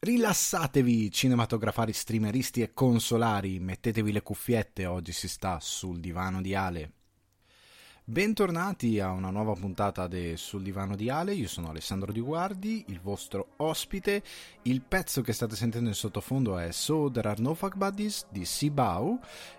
Rilassatevi, cinematografari, streameristi e consolari, mettetevi le cuffiette, oggi si sta sul divano di Ale. Bentornati a una nuova puntata de Sul divano di Ale, io sono Alessandro Di Guardi, il vostro ospite. Il pezzo che state sentendo in sottofondo è So There Are No Fuck Buddies di Sibau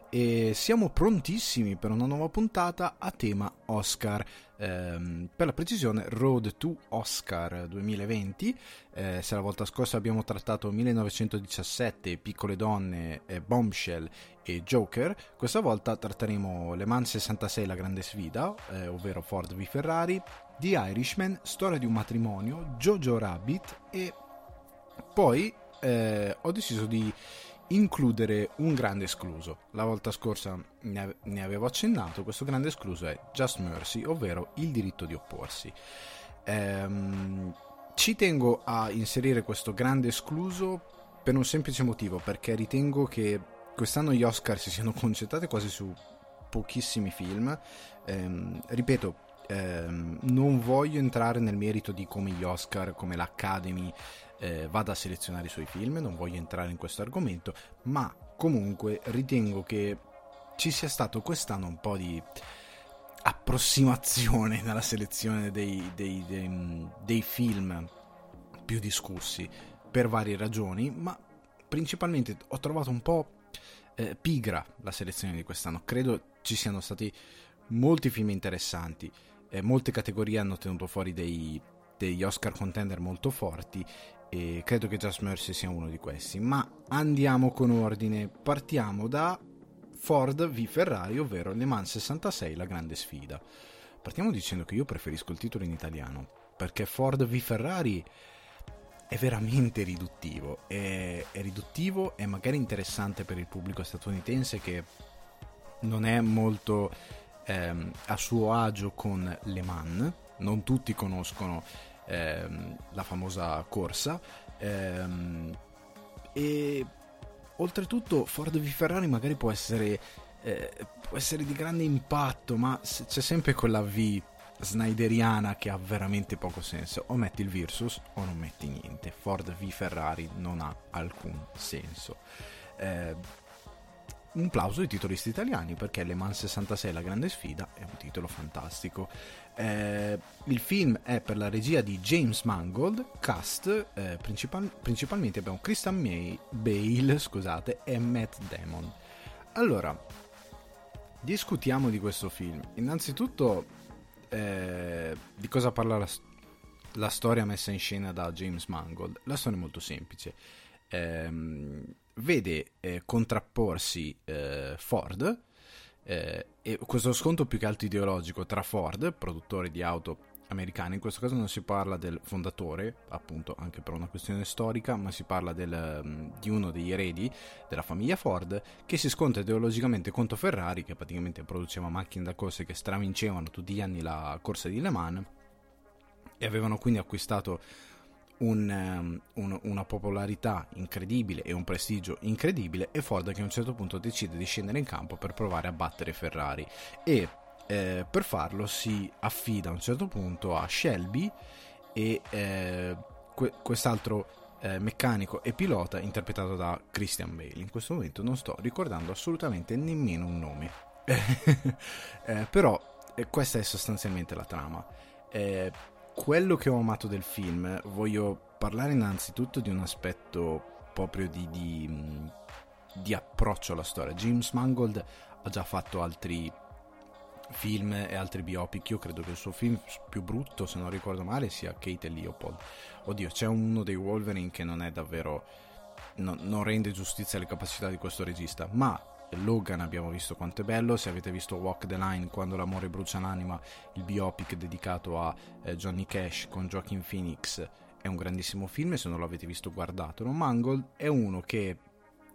e siamo prontissimi per una nuova puntata a tema Oscar. Ehm, per la precisione, Road to Oscar 2020. Eh, se la volta scorsa abbiamo trattato 1917, Piccole donne, eh, Bombshell e Joker, questa volta tratteremo Le Mans 66, la grande sfida, eh, ovvero Ford v Ferrari, The Irishman, Storia di un matrimonio, Jojo Rabbit e poi eh, ho deciso di includere un grande escluso. La volta scorsa ne avevo accennato, questo grande escluso è Just Mercy, ovvero il diritto di opporsi. Ehm, ci tengo a inserire questo grande escluso per un semplice motivo, perché ritengo che quest'anno gli Oscar si siano concentrati quasi su pochissimi film. Ehm, ripeto, ehm, non voglio entrare nel merito di come gli Oscar, come l'Academy eh, vada a selezionare i suoi film, non voglio entrare in questo argomento, ma comunque ritengo che ci sia stato quest'anno un po' di approssimazione nella selezione dei, dei, dei, dei film più discussi per varie ragioni, ma principalmente ho trovato un po' eh, pigra la selezione di quest'anno. Credo ci siano stati molti film interessanti, eh, molte categorie hanno tenuto fuori dei, degli Oscar contender molto forti e credo che Just Mercy sia uno di questi. Ma andiamo con ordine, partiamo da Ford v Ferrari, ovvero Le Mans 66, la grande sfida. Partiamo dicendo che io preferisco il titolo in italiano, perché Ford v Ferrari è veramente riduttivo, è, è riduttivo e magari interessante per il pubblico statunitense che non è molto ehm, a suo agio con Le Mans, non tutti conoscono ehm, la famosa corsa. Ehm, e oltretutto Ford v Ferrari magari può essere, eh, può essere di grande impatto, ma c'è sempre quella V snyderiana che ha veramente poco senso. O metti il Versus o non metti niente. Ford v Ferrari non ha alcun senso. Eh, un plauso ai titolisti italiani perché Le Mans 66 la grande sfida è un titolo fantastico eh, il film è per la regia di James Mangold, cast eh, principal- principalmente abbiamo Christian May, Bale scusate, e Matt Damon. Allora, discutiamo di questo film. Innanzitutto, eh, di cosa parla la, la, storia messa in scena da James Mangold? La storia è molto semplice. Ehm, vede eh, contrapporsi eh, Ford eh, e questo scontro più che altro ideologico tra Ford, produttore di auto americane, in questo caso non si parla del fondatore, appunto anche per una questione storica, ma si parla del, mm, di uno degli eredi della famiglia Ford che si scontra ideologicamente contro Ferrari, che praticamente produceva macchine da corsa che stravincevano tutti gli anni la corsa di Le Mans e avevano quindi acquistato un, um, un, una popolarità incredibile e un prestigio incredibile e Ford che a un certo punto decide di scendere in campo per provare a battere Ferrari e eh, per farlo si affida a un certo punto a Shelby e eh, que- quest'altro eh, meccanico e pilota interpretato da Christian Bale. In questo momento non sto ricordando assolutamente nemmeno un nome, eh, però eh, questa è sostanzialmente la trama. Quello che ho amato del film, voglio parlare innanzitutto di un aspetto proprio di, di, di approccio alla storia. James Mangold ha già fatto altri film e altri biopic. Io credo che il suo film più brutto, se non ricordo male, sia Kate e Leopold. Oddio, c'è uno dei Wolverine che non è davvero. No, non rende giustizia alle capacità di questo regista. Ma Logan abbiamo visto quanto è bello, se avete visto Walk the Line quando l'amore brucia l'anima, il biopic dedicato a eh, Johnny Cash con Joaquin Phoenix è un grandissimo film se non l'avete visto guardatelo. Mangold è uno che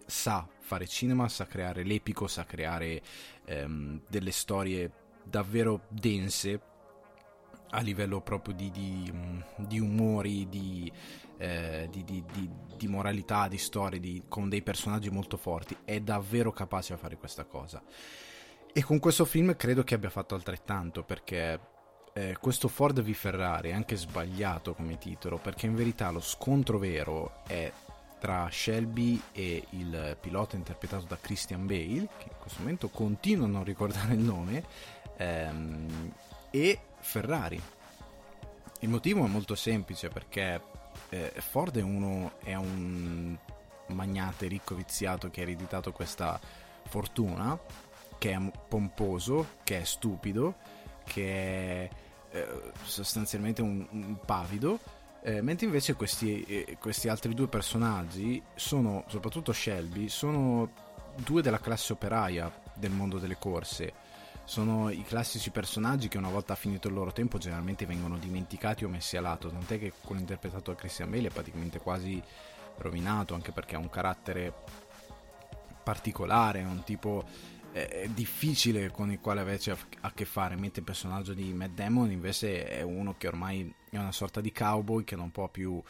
sa fare cinema, sa creare l'epico, sa creare ehm, delle storie davvero dense a livello proprio di, di, di umori, di, eh, di, moralità, di storie, con dei personaggi molto forti. È davvero capace a fare questa cosa. E con questo film credo che abbia fatto altrettanto perché eh, questo Ford v Ferrari è anche sbagliato come titolo perché in verità lo scontro vero è tra Shelby e il pilota interpretato da Christian Bale, che in questo momento continuo a non ricordare il nome, ehm, e Ferrari. Il motivo è molto semplice perché eh, Ford è, uno, è un magnate ricco viziato che ha ereditato questa fortuna, che è pomposo, che è stupido, che è eh, sostanzialmente un, un pavido eh, mentre invece questi, eh, questi, altri due personaggi sono, soprattutto Shelby, sono due della classe operaia del mondo delle corse. Sono i classici personaggi che una volta finito il loro tempo generalmente vengono dimenticati o messi a lato, tant'è che quello interpretato da Christian Bale è praticamente quasi rovinato, anche perché ha un carattere particolare, un tipo è difficile con il quale averci a, a che fare, mentre il personaggio di Matt Damon invece è uno che ormai è una sorta di cowboy che non può più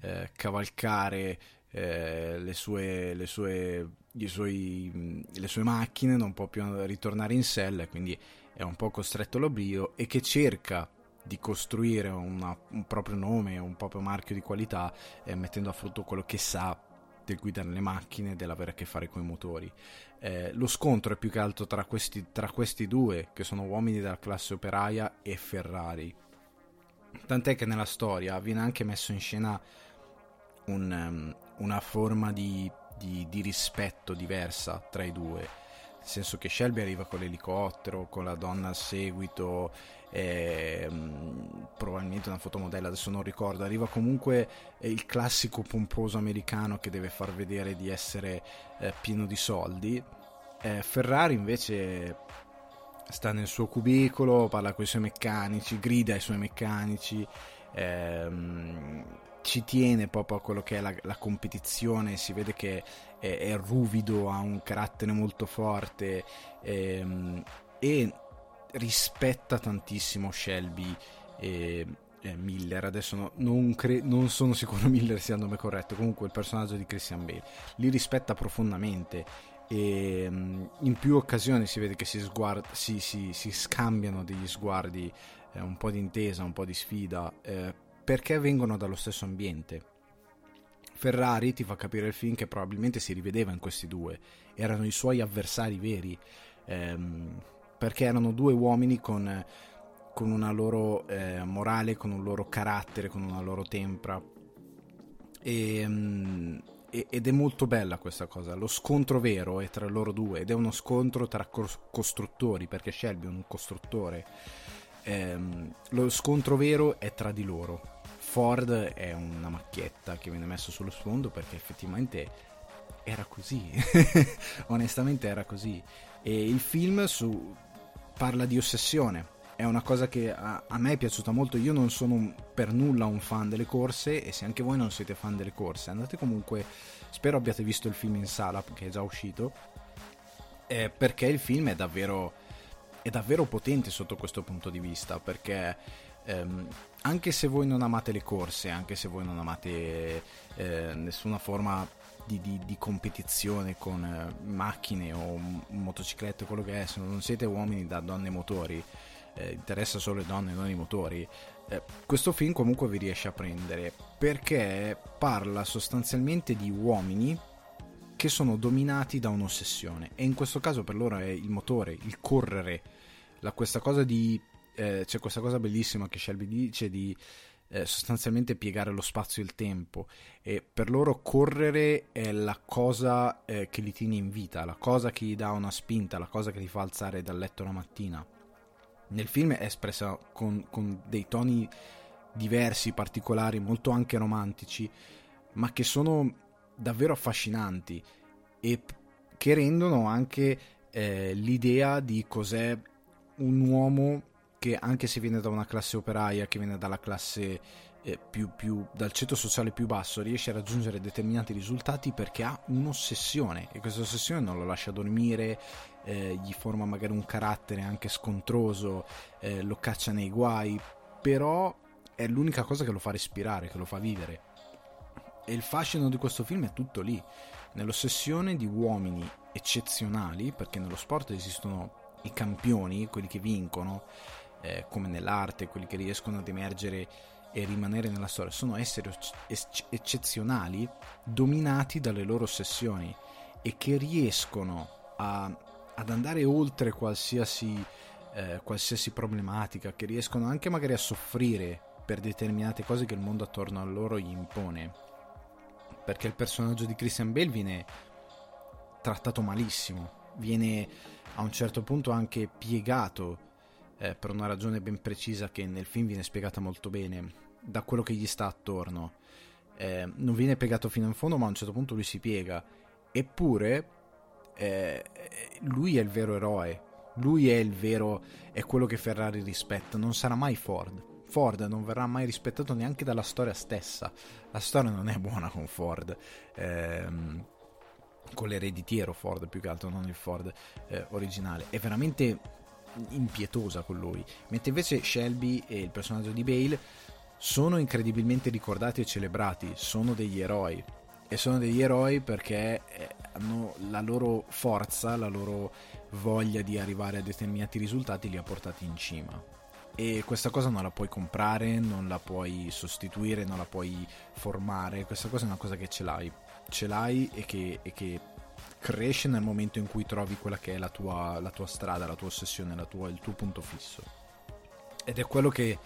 eh, cavalcare eh, le, sue, le, sue, suoi, le, sue, macchine, non può più ritornare in sella, quindi è un po' costretto all'oblio e che cerca di costruire una, un proprio nome, un proprio marchio di qualità, eh, mettendo a frutto quello che sa del guidare le macchine, dell'avere a che fare con i motori. Eh, lo scontro è più che altro tra questi, tra questi due, che sono uomini della classe operaia, e Ferrari. Tant'è che nella storia viene anche messo in scena un, um, una forma di, di, di rispetto diversa tra i due nel senso che Shelby arriva con l'elicottero, con la donna al seguito, eh, probabilmente una fotomodella, adesso non ricordo, arriva comunque il classico pomposo americano che deve far vedere di essere eh, pieno di soldi. Eh, Ferrari invece sta nel suo cubicolo, parla con i suoi meccanici, grida ai suoi meccanici. Ehm, ci tiene proprio a quello che è la, la competizione, si vede che è, è, ruvido, ha un carattere molto forte ehm, e rispetta tantissimo Shelby e, e Miller. Adesso no, non, cre- non, sono sicuro Miller sia il nome corretto, comunque il personaggio di Christian Bale li rispetta profondamente e ehm, in più occasioni si vede che si, sguard- si, si, si scambiano degli sguardi, eh, un po' di intesa, un po' di sfida. Eh, perché vengono dallo stesso ambiente. Ferrari ti fa capire il film che probabilmente si rivedeva in questi due, erano i suoi avversari veri, ehm, perché erano due uomini con, con una loro eh, morale, con un loro carattere, con una loro tempra. E, ehm, ed è molto bella questa cosa. Lo scontro vero è tra loro due ed è uno scontro tra costruttori perché Shelby è un costruttore. Ehm, lo scontro vero è tra di loro Ford è una macchietta che viene messa sullo sfondo perché effettivamente era così, onestamente era così. E il film su, parla di ossessione, è una cosa che a, a, me è piaciuta molto. Io non sono per nulla un fan delle corse e se anche voi non siete fan delle corse, andate comunque, spero abbiate visto il film in sala che è già uscito, eh, perché il film è davvero, è davvero potente sotto questo punto di vista, perché ehm, anche se voi non amate le corse, anche se voi non amate eh, nessuna forma di, di, di competizione con eh, macchine o motociclette, quello che è, se non siete uomini da donne motori, eh, interessa solo le donne e non i motori, eh, questo film comunque vi riesce a prendere perché parla sostanzialmente di uomini che sono dominati da un'ossessione e in questo caso per loro è il motore, il correre, la, questa cosa di eh, c'è questa cosa bellissima che Shelby dice di eh, sostanzialmente piegare lo spazio e il tempo e per loro correre è la cosa eh, che li tiene in vita, la cosa che gli dà una spinta, la cosa che li fa alzare dal letto la mattina. Nel film è espressa con, con dei toni diversi, particolari, molto anche romantici, ma che sono davvero affascinanti e che rendono anche eh, l'idea di cos'è un uomo che anche se viene da una classe operaia, che viene dalla classe eh, più, più, dal ceto sociale più basso, riesce a raggiungere determinati risultati perché ha un'ossessione e questa ossessione non lo lascia dormire, eh, gli forma magari un carattere anche scontroso, eh, lo caccia nei guai, però è l'unica cosa che lo fa respirare, che lo fa vivere. E il fascino di questo film è tutto lì, nell'ossessione di uomini eccezionali, perché nello sport esistono i campioni, quelli che vincono, eh, come nell'arte, quelli che riescono ad emergere e rimanere nella storia, sono esseri eccezionali dominati dalle loro ossessioni e che riescono a, ad andare oltre qualsiasi, eh, qualsiasi problematica, che riescono anche magari a soffrire per determinate cose che il mondo attorno a loro gli impone. Perché il personaggio di Christian Bale viene trattato malissimo, viene a un certo punto anche piegato eh, per una ragione ben precisa che nel film viene spiegata molto bene da quello che gli sta attorno. Eh, non viene piegato fino in fondo, ma a un certo punto lui si piega. Eppure eh, lui è il vero eroe. Lui è il vero, è quello che Ferrari rispetta. Non sarà mai Ford. Ford non verrà mai rispettato neanche dalla storia stessa. La storia non è buona con Ford. Ehm, con l'ereditiero Ford più che altro, non il Ford eh, originale. È veramente impietosa con lui. Mentre invece Shelby e il personaggio di Bale sono incredibilmente ricordati e celebrati, sono degli eroi. E sono degli eroi perché eh, hanno la loro forza, la loro voglia di arrivare a determinati risultati li ha portati in cima. E questa cosa non la puoi comprare, non la puoi sostituire, non la puoi formare. Questa cosa è una cosa che ce l'hai. Ce l'hai e che, e che cresce nel momento in cui trovi quella che è la tua, la tua strada, la tua ossessione, la tua, il tuo punto fisso. Ed è quello che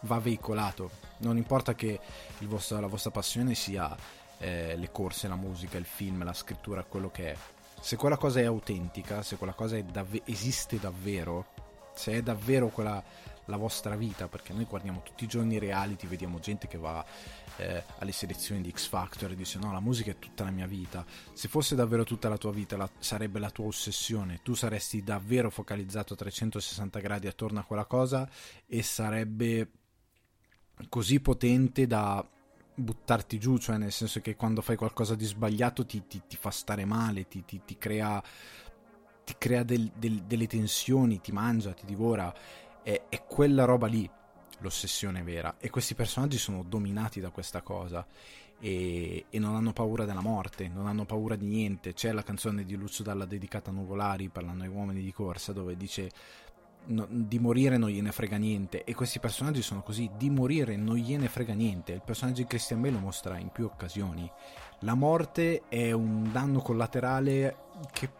va veicolato. Non importa che vostro, la vostra passione sia eh, le corse, la musica, il film, la scrittura, quello che è. Se quella cosa è autentica, se quella cosa dav- esiste davvero, se è davvero quella la vostra vita, perché noi guardiamo tutti i giorni reality, vediamo gente che va eh, alle selezioni di X Factor e dice no, la musica è tutta la mia vita. Se fosse davvero tutta la tua vita, la, sarebbe la tua ossessione, tu saresti davvero focalizzato a 360 gradi attorno a quella cosa e sarebbe così potente da buttarti giù, cioè nel senso che quando fai qualcosa di sbagliato ti, ti, ti fa stare male, ti, ti crea, crea del, del, delle tensioni, ti mangia, ti divora. È, è quella roba lì l'ossessione vera e questi personaggi sono dominati da questa cosa e, e, non hanno paura della morte, non hanno paura di niente. C'è la canzone di Lucio Dalla dedicata a Nuvolari, parlando ai uomini di corsa, dove dice no, di morire non gliene frega niente e questi personaggi sono così, di morire non gliene frega niente. Il personaggio di Christian Bale lo mostra in più occasioni. La morte è un danno collaterale che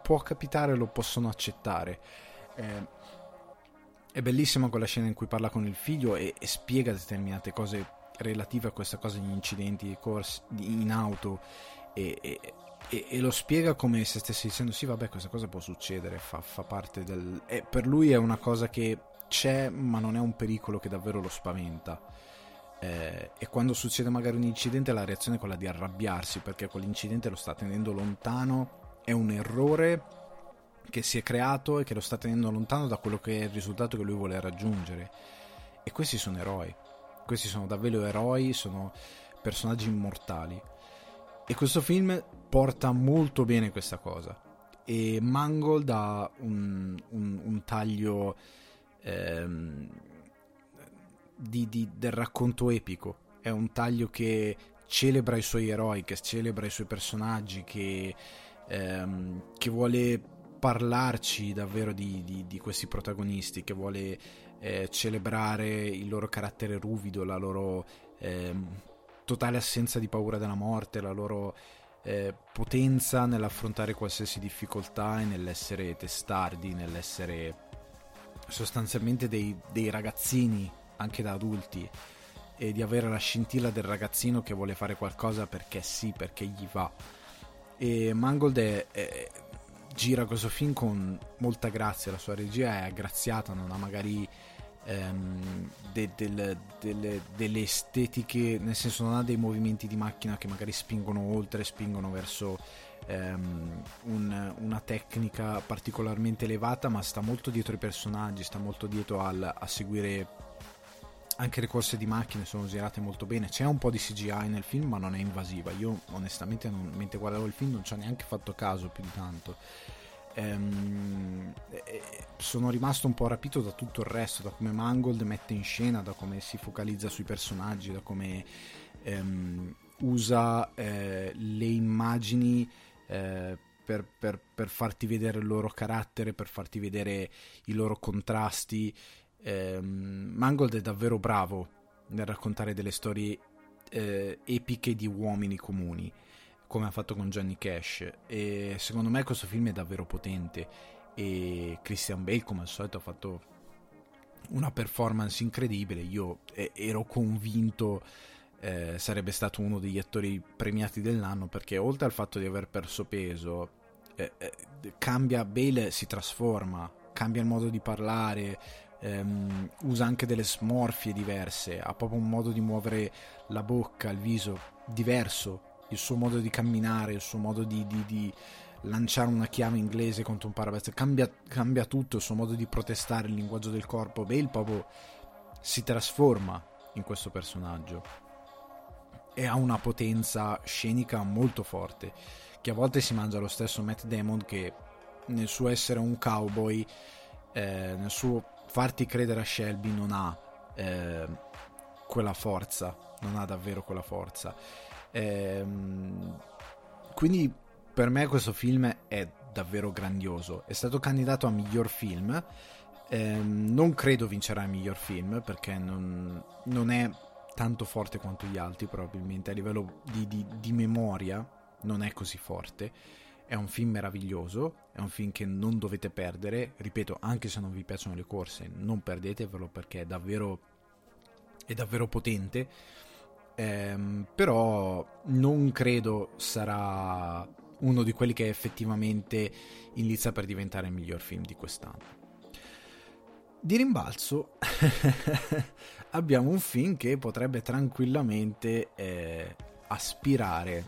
può capitare, lo possono accettare. Eh, è bellissima quella scena in cui parla con il figlio e, e spiega determinate cose relative a questa cosa, gli incidenti di corsa in auto e, e, e, lo spiega come se stesse dicendo sì vabbè questa cosa può succedere, fa, fa parte del... Per lui è una cosa che c'è ma non è un pericolo che davvero lo spaventa. Eh, e quando succede magari un incidente la reazione è quella di arrabbiarsi perché quell'incidente lo sta tenendo lontano, è un errore che si è creato e che lo sta tenendo lontano da quello che è il risultato che lui vuole raggiungere. E questi sono eroi, questi sono davvero eroi, sono personaggi immortali. E questo film porta molto bene questa cosa. E Mangold ha un, un, un taglio ehm, di, di, del racconto epico. È un taglio che celebra i suoi eroi, che celebra i suoi personaggi, che, ehm, che vuole parlarci davvero di, di, di questi protagonisti, che vuole eh, celebrare il loro carattere ruvido, la loro eh, totale assenza di paura della morte, la loro eh, potenza nell'affrontare qualsiasi difficoltà e nell'essere testardi, nell'essere sostanzialmente dei, dei ragazzini, anche da adulti, e di avere la scintilla del ragazzino che vuole fare qualcosa perché sì, perché gli va. E Mangold è, è gira questo film con molta grazia, la sua regia è aggraziata, non ha magari ehm, de, de, de, delle estetiche, nel senso non ha dei movimenti di macchina che magari spingono oltre, spingono verso ehm, un, una tecnica particolarmente elevata, ma sta molto dietro i personaggi, sta molto dietro al, a seguire anche le corse di macchine sono girate molto bene. C'è un po' di CGI nel film, ma non è invasiva. Io, onestamente, non, mentre guardavo il film, non ci ho neanche fatto caso più di tanto. Ehm, sono rimasto un po' rapito da tutto il resto, da come Mangold mette in scena, da come si focalizza sui personaggi, da come ehm, usa eh, le immagini. Eh, per, per, per, farti vedere il loro carattere, per farti vedere i loro contrasti, eh, Mangold è davvero bravo nel raccontare delle storie eh, epiche di uomini comuni, come ha fatto con Johnny Cash. E secondo me questo film è davvero potente. E Christian Bale, come al solito, ha fatto una performance incredibile. Io ero convinto eh, sarebbe stato uno degli attori premiati dell'anno perché oltre al fatto di aver perso peso, eh, eh, cambia Bale, si trasforma, cambia il modo di parlare, ehm, usa anche delle smorfie diverse, ha proprio un modo di muovere la bocca, il viso diverso, il suo modo di camminare, il suo modo di, di, di lanciare una chiave inglese contro un parabrezza, cambia, cambia tutto, il suo modo di protestare, il linguaggio del corpo, Bale proprio si trasforma in questo personaggio. E ha una potenza scenica molto forte, che a volte si mangia lo stesso Matt Damon che nel suo essere un cowboy, eh, nel suo farti credere a Shelby non ha eh, quella forza, non ha davvero quella forza. Eh, quindi per me questo film è davvero grandioso, è stato candidato a miglior film. Eh, non credo vincerà il miglior film perché non, non è tanto forte quanto gli altri probabilmente a livello di, di, di memoria non è così forte è un film meraviglioso, è un film che non dovete perdere, ripeto, anche se non vi piacciono le corse, non perdetevelo perché è davvero, è davvero potente, ehm, però non credo sarà uno di quelli che effettivamente inizia per diventare il miglior film di quest'anno. Di rimbalzo abbiamo un film che potrebbe tranquillamente eh, aspirare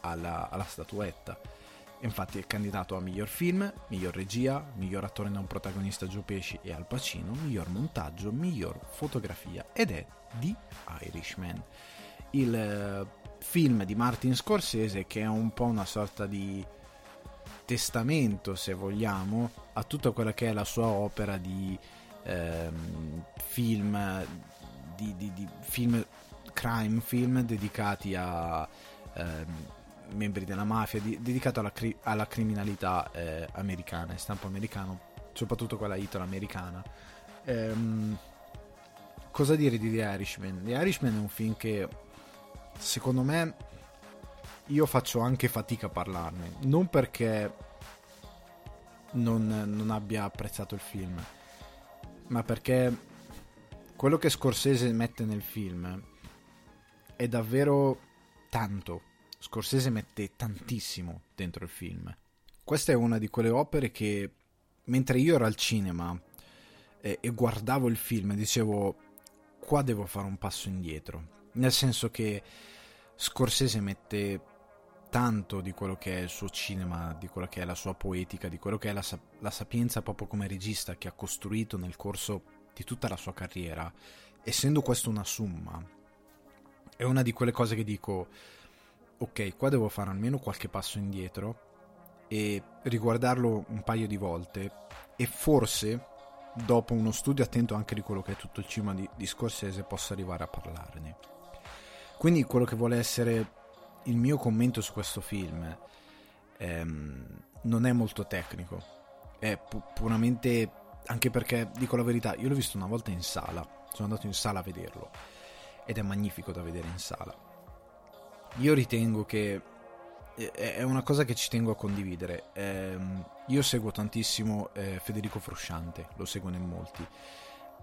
alla, alla statuetta. Infatti è candidato a miglior film, miglior regia, miglior attore non protagonista Joe Pesci e Al Pacino, miglior montaggio, miglior fotografia ed è The Irishman. Il eh, film di Martin Scorsese che è un po' una sorta di testamento, se vogliamo, a tutta quella che è la sua opera di ehm, film, di, di, di, film crime film dedicati a ehm, membri della mafia, di, dedicato alla, cri- alla criminalità eh, americana, in stampo americano, soprattutto quella italo-americana. Ehm, cosa dire di The Irishman? The Irishman è un film che secondo me io faccio anche fatica a parlarne, non perché non, non abbia apprezzato il film, ma perché quello che Scorsese mette nel film è davvero tanto. Scorsese mette tantissimo dentro il film. Questa è una di quelle opere che mentre io ero al cinema e, e guardavo il film dicevo qua devo fare un passo indietro. Nel senso che Scorsese mette tanto di quello che è il suo cinema, di quello che è la sua poetica, di quello che è la, la sapienza proprio come regista che ha costruito nel corso di tutta la sua carriera, essendo questo una summa, è una di quelle cose che dico, ok, qua devo fare almeno qualche passo indietro e riguardarlo un paio di volte e forse dopo uno studio attento anche di quello che è tutto il cinema di, di Scorsese possa arrivare a parlarne. Quindi quello che vuole essere il mio commento su questo film ehm, non è molto tecnico, è pu- puramente anche perché dico la verità, io l'ho visto una volta in sala, sono andato in sala a vederlo ed è magnifico da vedere in sala. Io ritengo che è una cosa che ci tengo a condividere. Ehm, io seguo tantissimo eh, Federico Frusciante, lo seguono in molti.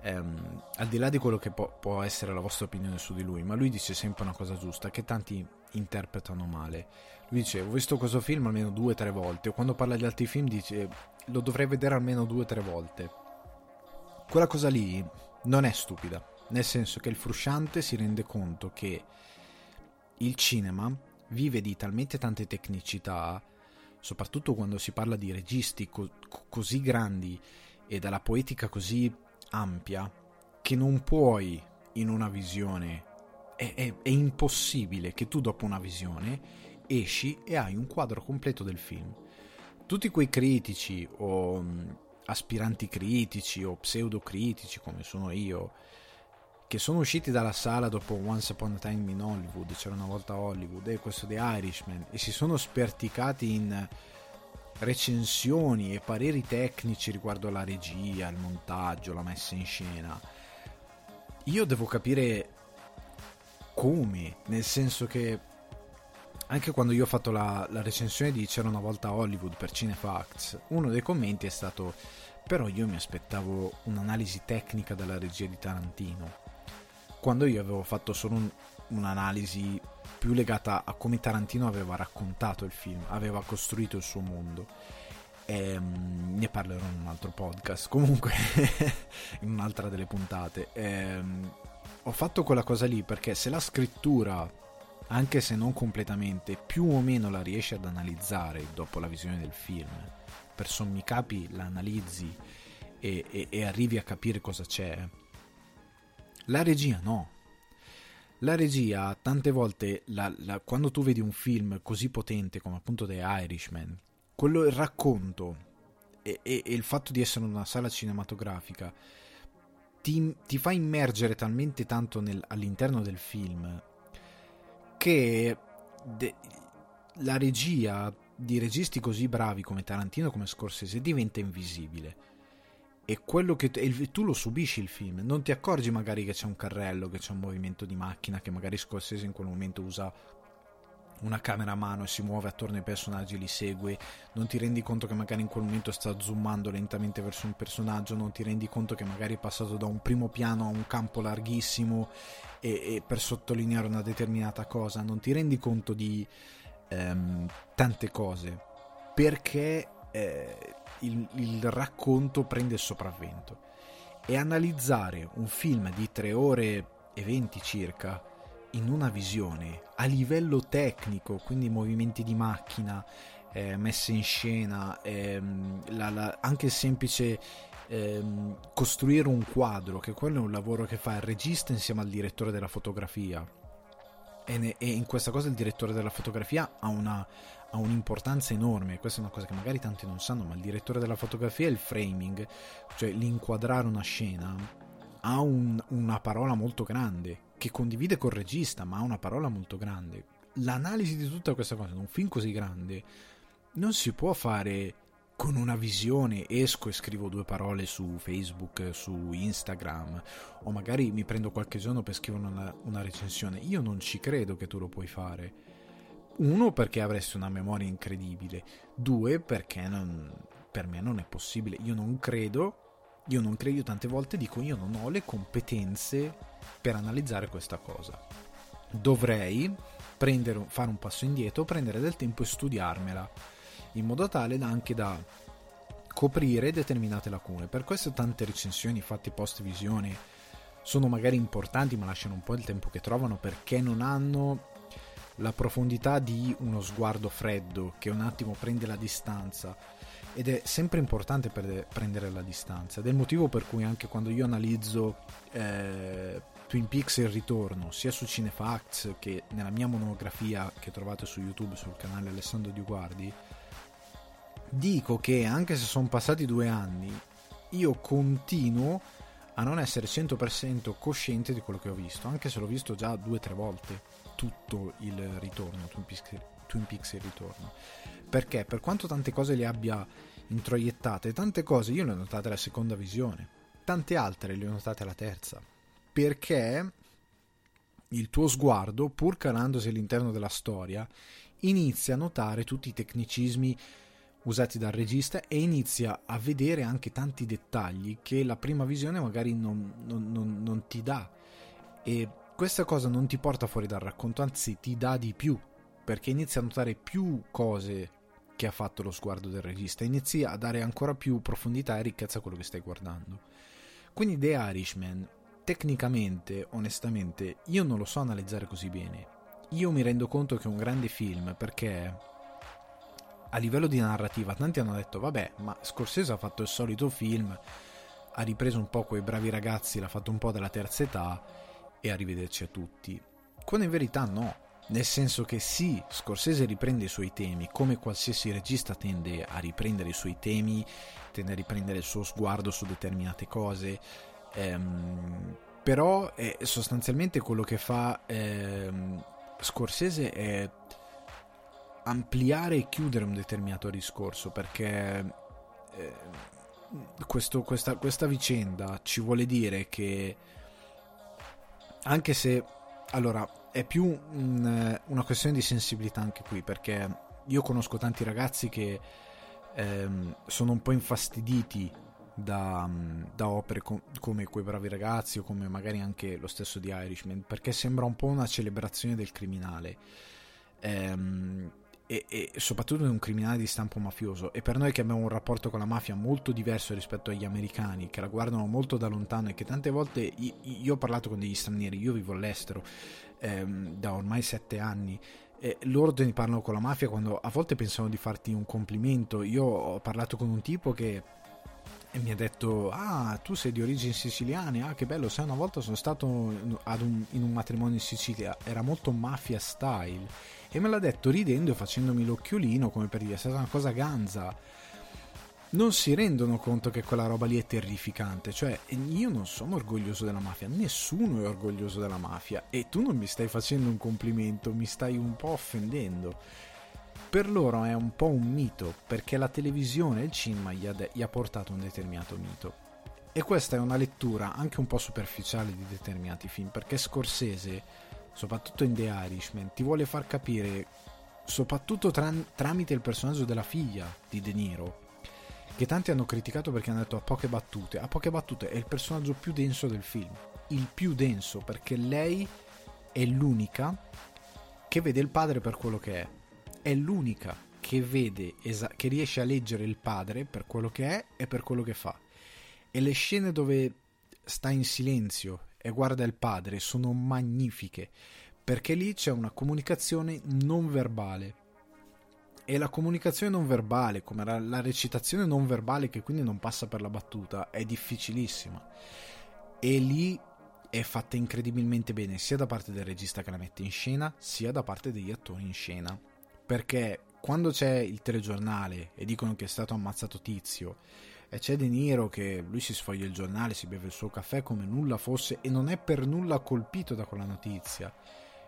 Um, al di là di quello che po- può essere la vostra opinione su di lui, ma lui dice sempre una cosa giusta, che tanti interpretano male. Lui dice, ho visto questo film almeno due o tre volte, o quando parla di altri film dice, lo dovrei vedere almeno due o tre volte. Quella cosa lì non è stupida, nel senso che il frusciante si rende conto che il cinema vive di talmente tante tecnicità, soprattutto quando si parla di registi co- così grandi e dalla poetica così ampia che non puoi in una visione, è, è, è impossibile che tu dopo una visione esci e hai un quadro completo del film. Tutti quei critici o aspiranti critici o pseudocritici come sono io, che sono usciti dalla sala dopo Once Upon a Time in Hollywood, c'era una volta Hollywood, e questo The Irishman, e si sono sperticati in recensioni e pareri tecnici riguardo la regia, il montaggio, la messa in scena. Io devo capire come, nel senso che anche quando io ho fatto la, la recensione di C'era una volta Hollywood per Cinefacts, uno dei commenti è stato però io mi aspettavo un'analisi tecnica della regia di Tarantino, quando io avevo fatto solo un, un'analisi più legata a come Tarantino aveva raccontato il film, aveva costruito il suo mondo. E, um, ne parlerò in un altro podcast, comunque in un'altra delle puntate. E, um, ho fatto quella cosa lì perché se la scrittura, anche se non completamente, più o meno la riesci ad analizzare dopo la visione del film, per sommi capi la analizzi e, e, e arrivi a capire cosa c'è, la regia no. La regia, tante volte, la, la, quando tu vedi un film così potente come appunto The Irishman, quello, il racconto e, e, e il fatto di essere una sala cinematografica ti, ti fa immergere talmente tanto nel, all'interno del film che de, la regia di registi così bravi come Tarantino come Scorsese diventa invisibile e quello che tu, tu lo subisci il film, non ti accorgi magari che c'è un carrello, che c'è un movimento di macchina, che magari Scorsese in quel momento usa una camera a mano e si muove attorno ai personaggi, li segue, non ti rendi conto che magari in quel momento sta zoomando lentamente verso un personaggio, non ti rendi conto che magari è passato da un primo piano a un campo larghissimo e, e per sottolineare una determinata cosa, non ti rendi conto di ehm, tante cose perché eh, il, il racconto prende il sopravvento. E analizzare un film di 3 ore e 20 circa in una visione a livello tecnico, quindi movimenti di macchina, eh, messe in scena, ehm, la, la, anche il semplice ehm, costruire un quadro, che quello è un lavoro che fa il regista insieme al direttore della fotografia. E, ne, e in questa cosa il direttore della fotografia ha una, ha un'importanza enorme, questa è una cosa che magari tanti non sanno, ma il direttore della fotografia e il framing, cioè l'inquadrare una scena, ha un, una parola molto grande, che condivide col regista, ma ha una parola molto grande. L'analisi di tutta questa cosa in un film così grande non si può fare con una visione, esco e scrivo due parole su Facebook, su Instagram, o magari mi prendo qualche giorno per scrivere una, una recensione. Io non ci credo che tu lo puoi fare uno, perché avresti una memoria incredibile. Due, perché non, per me non è possibile. Io non credo, io non credo, io tante volte dico io non ho le competenze per analizzare questa cosa. Dovrei prendere, fare un passo indietro, prendere del tempo e studiarmela, in modo tale da anche da coprire determinate lacune. Per questo tante recensioni fatte post visione sono magari importanti, ma lasciano un po' il tempo che trovano perché non hanno la profondità di uno sguardo freddo che un attimo prende la distanza. Ed è sempre importante per prendere la distanza. Ed è il motivo per cui anche quando io analizzo eh, Twin Peaks il ritorno sia su Cinefacts che nella mia monografia che trovate su YouTube sul canale Alessandro Di Guardi dico che anche se sono passati due anni io continuo a non essere 100% cosciente di quello che ho visto anche se l'ho visto già due o tre volte tutto il ritorno, Twin Peaks, Twin Peaks il ritorno. Perché per quanto tante cose le abbia introiettate, tante cose io le ho notate alla seconda visione, tante altre le ho notate alla terza. Perché il tuo sguardo, pur calandosi all'interno della storia, inizia a notare tutti i tecnicismi usati dal regista e inizia a vedere anche tanti dettagli che la prima visione magari non, non, non, non ti dà. E questa cosa non ti porta fuori dal racconto, anzi ti dà di più, perché inizi a notare più cose che ha fatto lo sguardo del regista, inizi a dare ancora più profondità e ricchezza a quello che stai guardando. Quindi The Irishman, tecnicamente, onestamente, io non lo so analizzare così bene. Io mi rendo conto che è un grande film perché a livello di narrativa tanti hanno detto vabbè, ma Scorsese ha fatto il solito film, ha ripreso un po' quei bravi ragazzi, l'ha fatto un po' della terza età e arrivederci a tutti. Quando in verità no, nel senso che sì, Scorsese riprende i suoi temi, come qualsiasi regista tende a riprendere i suoi temi, tende a riprendere il suo sguardo su determinate cose, ehm, però è sostanzialmente quello che fa ehm, Scorsese è ampliare e chiudere un determinato discorso, perché eh, questo, questa, questa vicenda ci vuole dire che anche se allora è più un, una questione di sensibilità anche qui, perché io conosco tanti ragazzi che ehm, sono un po' infastiditi da, da opere com- come Quei bravi ragazzi o come magari anche lo stesso di Irishman, perché sembra un po' una celebrazione del criminale. Ehm, e, e, soprattutto di un criminale di stampo mafioso. E per noi che abbiamo un rapporto con la mafia molto diverso rispetto agli americani che la guardano molto da lontano e che tante volte io, io ho parlato con degli stranieri io vivo all'estero ehm, da ormai sette anni e loro te ne parlano con la mafia quando a volte pensano di farti un complimento. Io ho parlato con un tipo che mi ha detto ah tu sei di origini siciliane ah che bello sai una volta sono stato un, in un matrimonio in Sicilia era molto mafia style e me l'ha detto ridendo e facendomi l'occhiolino come per dire è stata una cosa ganza non si rendono conto che quella roba lì è terrificante cioè io non sono orgoglioso della mafia nessuno è orgoglioso della mafia e tu non mi stai facendo un complimento mi stai un po' offendendo per loro è un po' un mito perché la televisione e il cinema gli ha, de- gli ha portato un determinato mito. E questa è una lettura anche un po' superficiale di determinati film perché Scorsese, soprattutto in The Irishman, ti vuole far capire, soprattutto tra- tramite il personaggio della figlia di De Niro, che tanti hanno criticato perché hanno detto a poche battute. A poche battute è il personaggio più denso del film, il più denso perché lei è l'unica che vede il padre per quello che è è l'unica che vede, esa- che riesce a leggere il padre per quello che è e per quello che fa. E le scene dove sta in silenzio e guarda il padre sono magnifiche perché lì c'è una comunicazione non verbale. E la comunicazione non verbale, come la, la recitazione non verbale che quindi non passa per la battuta, è difficilissima. E lì è fatta incredibilmente bene sia da parte del regista che la mette in scena, sia da parte degli attori in scena perché quando c'è il telegiornale e dicono che è stato ammazzato Tizio e c'è De Niro che lui si sfoglia il giornale, si beve il suo caffè come nulla fosse e non è per nulla colpito da quella notizia.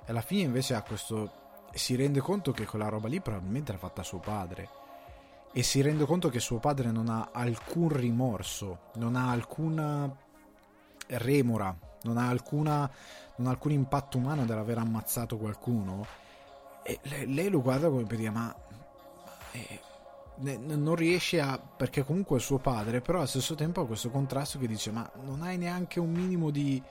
E alla fine invece ha questo si rende conto che quella roba lì probabilmente l'ha fatta suo padre. E si rende conto che suo padre non ha alcun rimorso, non ha alcuna remora, non ha, alcuna, non ha alcun impatto umano dell'aver ammazzato qualcuno. E lei, lo guarda come per dire, ma... Eh, non riesce a perché comunque è suo padre però allo stesso tempo ha questo contrasto che dice ma non hai neanche un minimo di,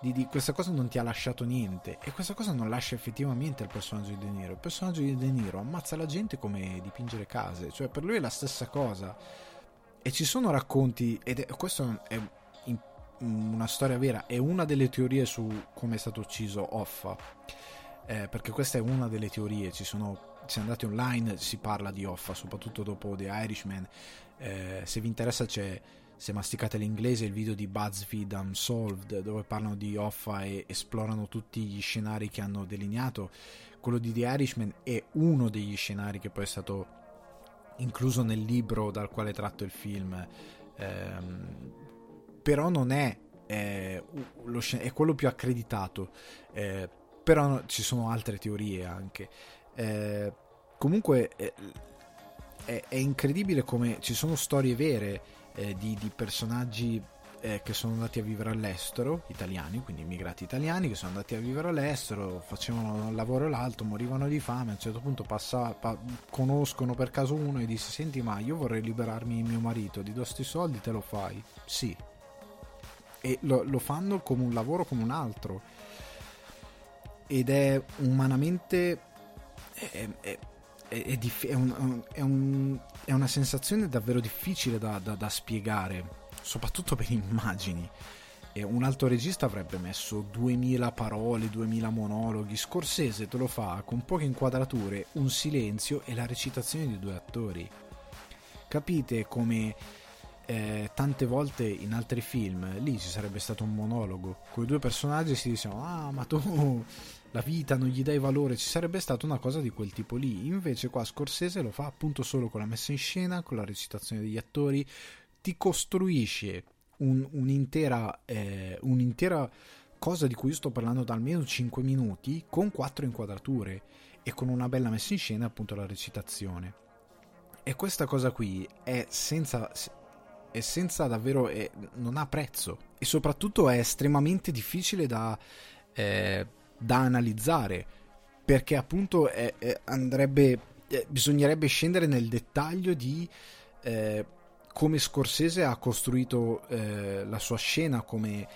di, di, questa cosa non ti ha lasciato niente. E questa cosa non lascia effettivamente il personaggio di De Niro. Il personaggio di De Niro ammazza la gente come dipingere case cioè per lui è la stessa cosa. E ci sono racconti ed è, questo è una storia vera è una delle teorie su come è stato ucciso Offa eh, perché questa è una delle teorie, ci sono, se andate online si parla di Hoffa, soprattutto dopo The Irishman, eh, se vi interessa c'è, se masticate l'inglese, il video di BuzzFeed Unsolved, dove parlano di Hoffa e esplorano tutti gli scenari che hanno delineato, quello di The Irishman è uno degli scenari che poi è stato incluso nel libro dal quale è tratto il film, ehm, però non è, eh, lo, è quello più accreditato. Eh, però ci sono altre teorie anche. Eh, comunque è, è, è, incredibile come ci sono storie vere eh, di, di, personaggi eh, che sono andati a vivere all'estero, italiani, quindi immigrati italiani che sono andati a vivere all'estero, facevano un lavoro l'altro, morivano di fame, a un certo punto passa, pa, conoscono per caso uno e dice senti ma io vorrei liberarmi mio marito, ti do sti soldi, te lo fai? Sì. E lo, lo fanno come un lavoro come un altro ed è umanamente è, è, è, diff- un, un, è, una sensazione davvero difficile da, da, da spiegare soprattutto per immagini e un altro regista avrebbe messo 2000 parole, 2000 monologhi. Scorsese te lo fa con poche inquadrature, un silenzio e la recitazione di due attori. Capite come eh, tante volte in altri film lì ci sarebbe stato un monologo con i due personaggi si dicevano ah ma tu la vita non gli dai valore ci sarebbe stata una cosa di quel tipo lì. Invece qua Scorsese lo fa appunto solo con la messa in scena con la recitazione degli attori. Ti costruisce un, un'intera, eh, un'intera cosa di cui sto parlando da almeno 5 minuti con quattro inquadrature e con una bella messa in scena appunto la recitazione. E questa cosa qui è senza e senza davvero eh, non ha prezzo. E soprattutto è estremamente difficile da, eh, da analizzare perché appunto è, è, andrebbe, eh, bisognerebbe scendere nel dettaglio di eh, come Scorsese ha costruito eh, la sua scena, come,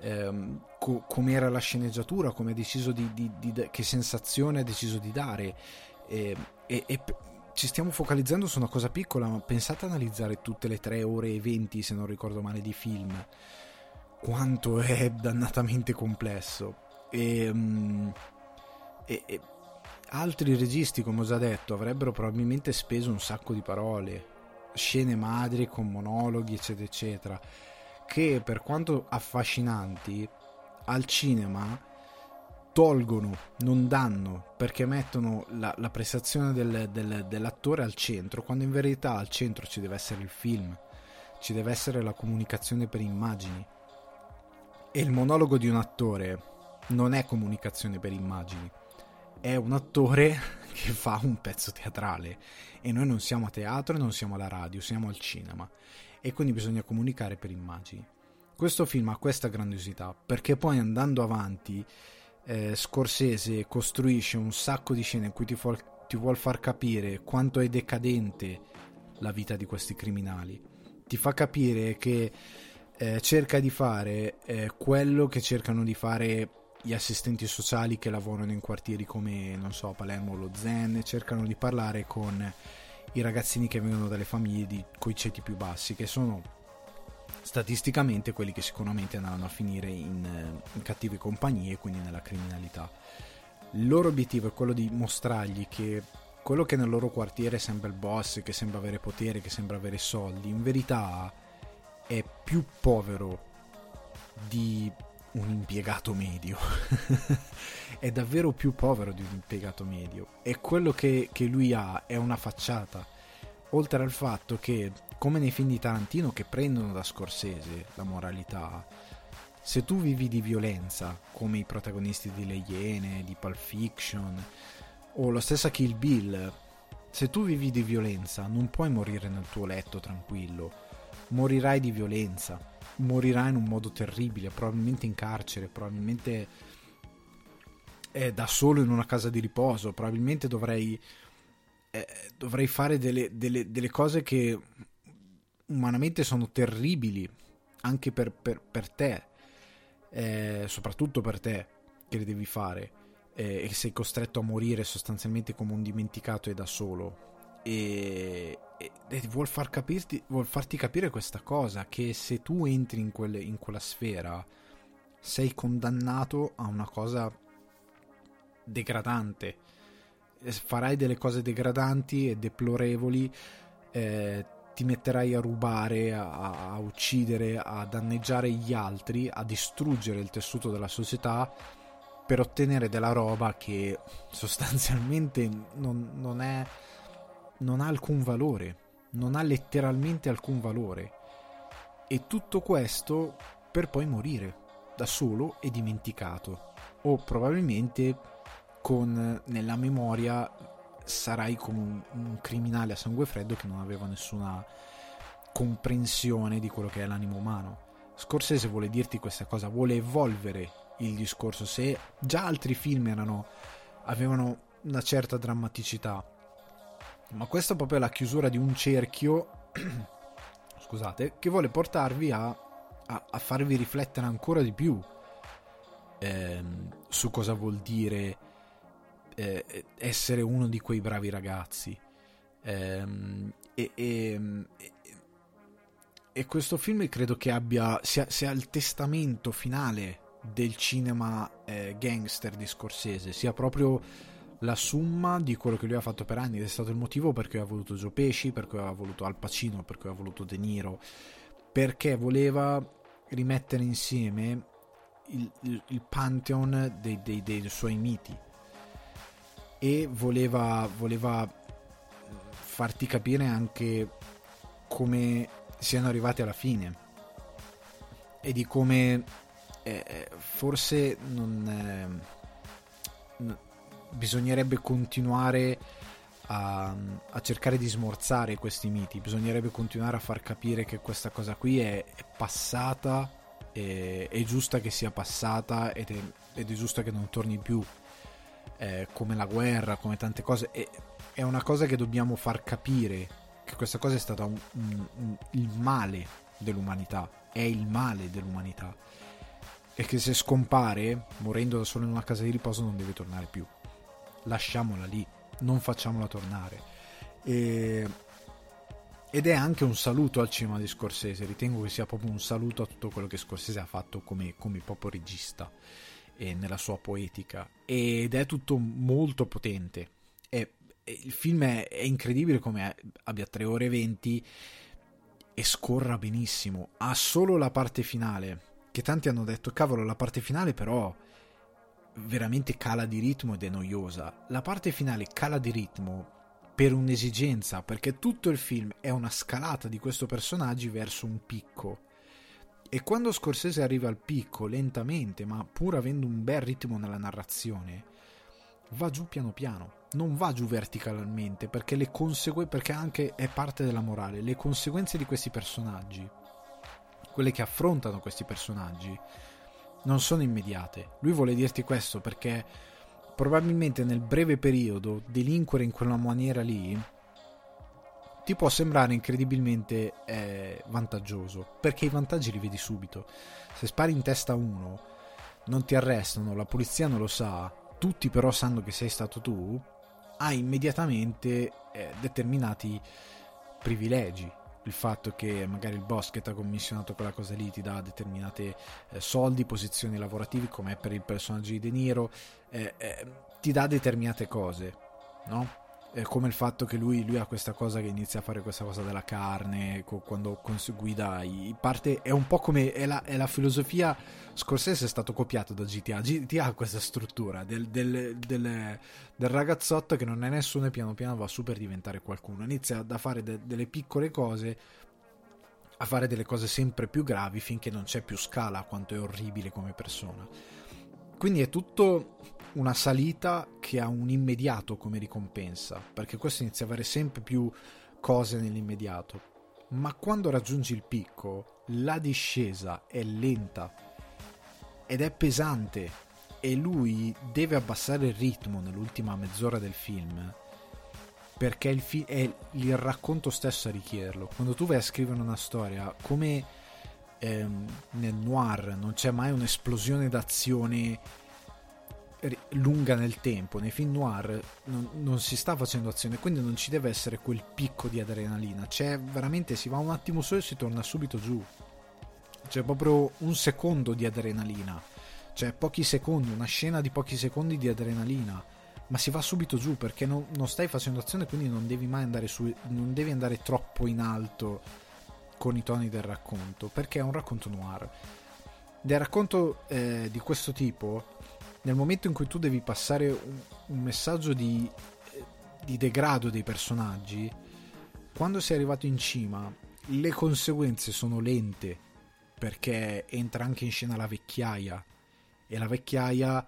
ehm, co- era la sceneggiatura, come ha deciso di, di, di, che sensazione ha deciso di dare. E, e, e, ci stiamo focalizzando su una cosa piccola, ma pensate a analizzare tutte le 3 ore e 20, se non ricordo male, di film. Quanto è dannatamente complesso. E, um, e, e altri registi, come ho già detto, avrebbero probabilmente speso un sacco di parole, scene madri con monologhi, eccetera, eccetera, che per quanto affascinanti al cinema tolgono, non danno, perché mettono la, la prestazione del, del, dell'attore al centro, quando in verità al centro ci deve essere il film, ci deve essere la comunicazione per immagini. E il monologo di un attore non è comunicazione per immagini è un attore che fa un pezzo teatrale e noi non siamo a teatro non siamo alla radio, siamo al cinema e quindi bisogna comunicare per immagini. Questo film ha questa grandiosità perché poi andando avanti eh, Scorsese costruisce un sacco di scene in cui ti, fo- ti vuol far capire quanto è decadente la vita di questi criminali. Ti fa capire che eh, cerca di fare eh, quello che cercano di fare gli assistenti sociali che lavorano in quartieri come, non so, Palermo o lo Zen cercano di parlare con i ragazzini che vengono dalle famiglie di, coi ceti più bassi, che sono statisticamente quelli che sicuramente andranno a finire in, in cattive compagnie e quindi nella criminalità. Il loro obiettivo è quello di mostrargli che quello che nel loro quartiere sembra il boss, che sembra avere potere, che sembra avere soldi, in verità è più povero di un impiegato medio. è davvero più povero di un impiegato medio. E quello che, che lui ha è una facciata. Oltre al fatto che, come nei film di Tarantino che prendono da Scorsese la moralità, se tu vivi di violenza, come i protagonisti di Le Iene, di Pulp Fiction, o la stessa Kill Bill, se tu vivi di violenza non puoi morire nel tuo letto tranquillo, morirai di violenza morirà in un modo terribile, probabilmente in carcere, probabilmente eh, da solo in una casa di riposo, probabilmente dovrei, eh, dovrei fare delle, delle, delle, cose che umanamente sono terribili anche per, per, per te, eh, soprattutto per te che le devi fare eh, e sei costretto a morire sostanzialmente come un dimenticato e da solo. E, e, vuol, far capirti, vuol farti capire questa cosa, che se tu entri in, quelle, in quella sfera sei condannato a una cosa degradante. Farai delle cose degradanti e deplorevoli, eh, ti metterai a rubare, a, a, uccidere, a danneggiare gli altri, a distruggere il tessuto della società per ottenere della roba che sostanzialmente non, non è non ha alcun valore, non ha letteralmente alcun valore. E tutto questo per poi morire da solo e dimenticato. O probabilmente con nella memoria sarai come un, criminale a sangue freddo che non aveva nessuna comprensione di quello che è l'animo umano. Scorsese vuole dirti questa cosa, vuole evolvere il discorso. Se già altri film erano, avevano una certa drammaticità, ma questa è proprio la chiusura di un cerchio, scusate, che vuole portarvi a, a, a farvi riflettere ancora di più ehm, su cosa vuol dire eh, essere uno di quei bravi ragazzi. Ehm, e, e, e, questo film credo che abbia sia, sia il testamento finale del cinema eh, gangster di Scorsese, sia proprio la summa di quello che lui ha fatto per anni. Ed è stato il motivo per cui ha voluto Joe Pesci, per cui ha voluto Al Pacino, per cui ha voluto De Niro, perché voleva rimettere insieme il, il, il pantheon dei, dei, dei, suoi miti. E voleva, voleva farti capire anche come siano arrivati alla fine. E di come eh, eh forse non, eh, bisognerebbe continuare a, a, cercare di smorzare questi miti, bisognerebbe continuare a far capire che questa cosa qui è, è passata è, è giusta che sia passata ed è, ed è giusta che non torni più eh, come la guerra, come tante cose. È, è, una cosa che dobbiamo far capire che questa cosa è stata un, un, un, il male dell'umanità, è il male dell'umanità e che se scompare morendo da solo in una casa di riposo non deve tornare più. Lasciamola lì, non facciamola tornare. E... Ed è anche un saluto al cinema di Scorsese, ritengo che sia proprio un saluto a tutto quello che Scorsese ha fatto come, come proprio regista e nella sua poetica. Ed è tutto molto potente. È, il film è, è incredibile come abbia 3 ore e 20 e scorra benissimo. Ha solo la parte finale che tanti hanno detto, cavolo, la parte finale però veramente cala di ritmo ed è noiosa. La parte finale cala di ritmo per un'esigenza, perché tutto il film è una scalata di questo personaggio verso un picco. E quando Scorsese arriva al picco lentamente, ma pur avendo un bel ritmo nella narrazione, va giù piano piano, non va giù verticalmente, perché le conseguenze, perché anche è parte della morale, le conseguenze di questi personaggi quelle che affrontano questi personaggi, non sono immediate. Lui vuole dirti questo perché probabilmente nel breve periodo delinquere in quella maniera lì ti può sembrare incredibilmente eh, vantaggioso, perché i vantaggi li vedi subito. Se spari in testa uno, non ti arrestano, la polizia non lo sa, tutti però sanno che sei stato tu, hai immediatamente eh, determinati privilegi il fatto che magari il boss che ti ha commissionato quella cosa lì ti dà determinati eh, soldi, posizioni lavorative come è per il personaggio di De Niro, eh, eh, ti dà determinate cose, no? Come il fatto che lui, lui, ha questa cosa che inizia a fare questa cosa della carne quando guida i parte è un po' come è la, è la, filosofia Scorsese è stato copiato da GTA GTA ha questa struttura del, del, del, del, ragazzotto che non è nessuno e piano piano va su per diventare qualcuno. Inizia da fare de, delle piccole cose a fare delle cose sempre più gravi finché non c'è più scala quanto è orribile come persona. Quindi è tutto una salita che ha un immediato come ricompensa, perché questo inizia ad avere sempre più cose nell'immediato. Ma quando raggiungi il picco, la discesa è lenta ed è pesante e lui deve abbassare il ritmo nell'ultima mezz'ora del film perché il fi- è il racconto stesso a richiederlo. Quando tu vai a scrivere una storia, come ehm, nel noir non c'è mai un'esplosione d'azione lunga nel tempo. Nei film noir non, non, si sta facendo azione, quindi non ci deve essere quel picco di adrenalina. C'è veramente, si va un attimo su e si torna subito giù. C'è proprio un secondo di adrenalina. Cioè, pochi secondi, una scena di pochi secondi di adrenalina. Ma si va subito giù perché non, non stai facendo azione, quindi non devi mai andare su, non devi andare troppo in alto con i toni del racconto. Perché è un racconto noir. Del racconto eh, di questo tipo nel momento in cui tu devi passare un, un messaggio di, di degrado dei personaggi, quando sei arrivato in cima, le conseguenze sono lente perché entra anche in scena la vecchiaia. E la vecchiaia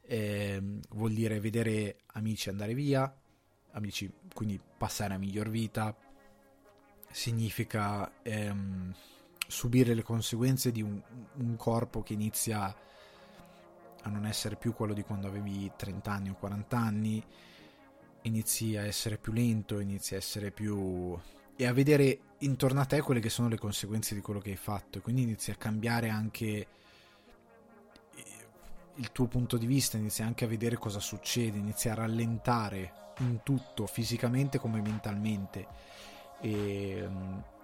eh, vuol dire vedere amici andare via, amici quindi passare a miglior vita, significa ehm, subire le conseguenze di un, un corpo che inizia a non essere più quello di quando avevi 30 anni o 40 anni, inizi a essere più lento, inizi a essere più... e a vedere intorno a te quelle che sono le conseguenze di quello che hai fatto, e quindi inizi a cambiare anche il tuo punto di vista, inizi anche a vedere cosa succede, inizi a rallentare in tutto, fisicamente come mentalmente. E,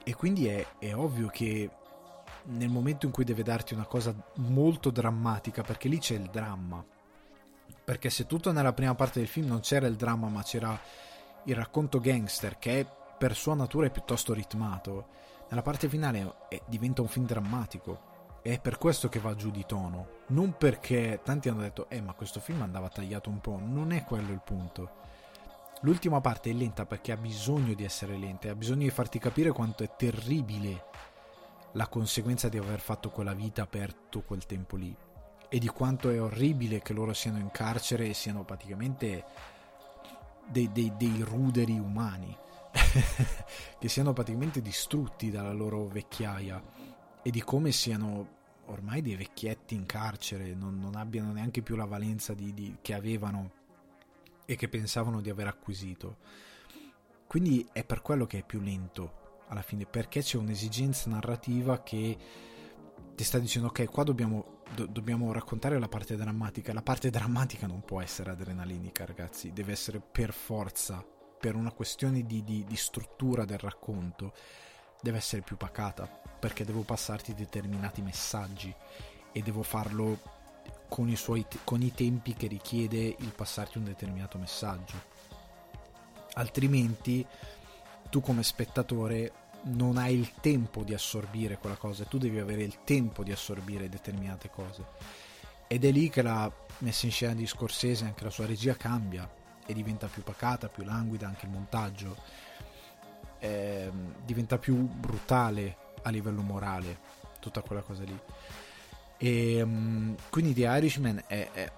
e quindi è, è ovvio che nel momento in cui deve darti una cosa molto drammatica, perché lì c'è il dramma. Perché se tutto nella prima parte del film non c'era il dramma, ma c'era il racconto gangster, che per sua natura è piuttosto ritmato, nella parte finale è, diventa un film drammatico. E è per questo che va giù di tono. Non perché tanti hanno detto, eh, ma questo film andava tagliato un po'. Non è quello il punto. L'ultima parte è lenta perché ha bisogno di essere lenta, ha bisogno di farti capire quanto è terribile la conseguenza di aver fatto quella vita per tutto quel tempo lì e di quanto è orribile che loro siano in carcere e siano praticamente dei, dei, dei ruderi umani che siano praticamente distrutti dalla loro vecchiaia e di come siano ormai dei vecchietti in carcere, non, non abbiano neanche più la valenza di, di, che avevano e che pensavano di aver acquisito. Quindi è per quello che è più lento alla fine, perché c'è un'esigenza narrativa che ti sta dicendo ok, qua dobbiamo, do, dobbiamo raccontare la parte drammatica. La parte drammatica non può essere adrenalinica, ragazzi, deve essere per forza, per una questione di, di, di struttura del racconto, deve essere più pacata, perché devo passarti determinati messaggi e devo farlo con i, suoi, con i tempi che richiede il passarti un determinato messaggio. Altrimenti tu come spettatore non hai il tempo di assorbire quella cosa, tu devi avere il tempo di assorbire determinate cose. Ed è lì che la messa in scena di Scorsese, anche la sua regia cambia e diventa più pacata, più languida, anche il montaggio eh, diventa più brutale a livello morale, tutta quella cosa lì. E um, quindi The Irishman è, è,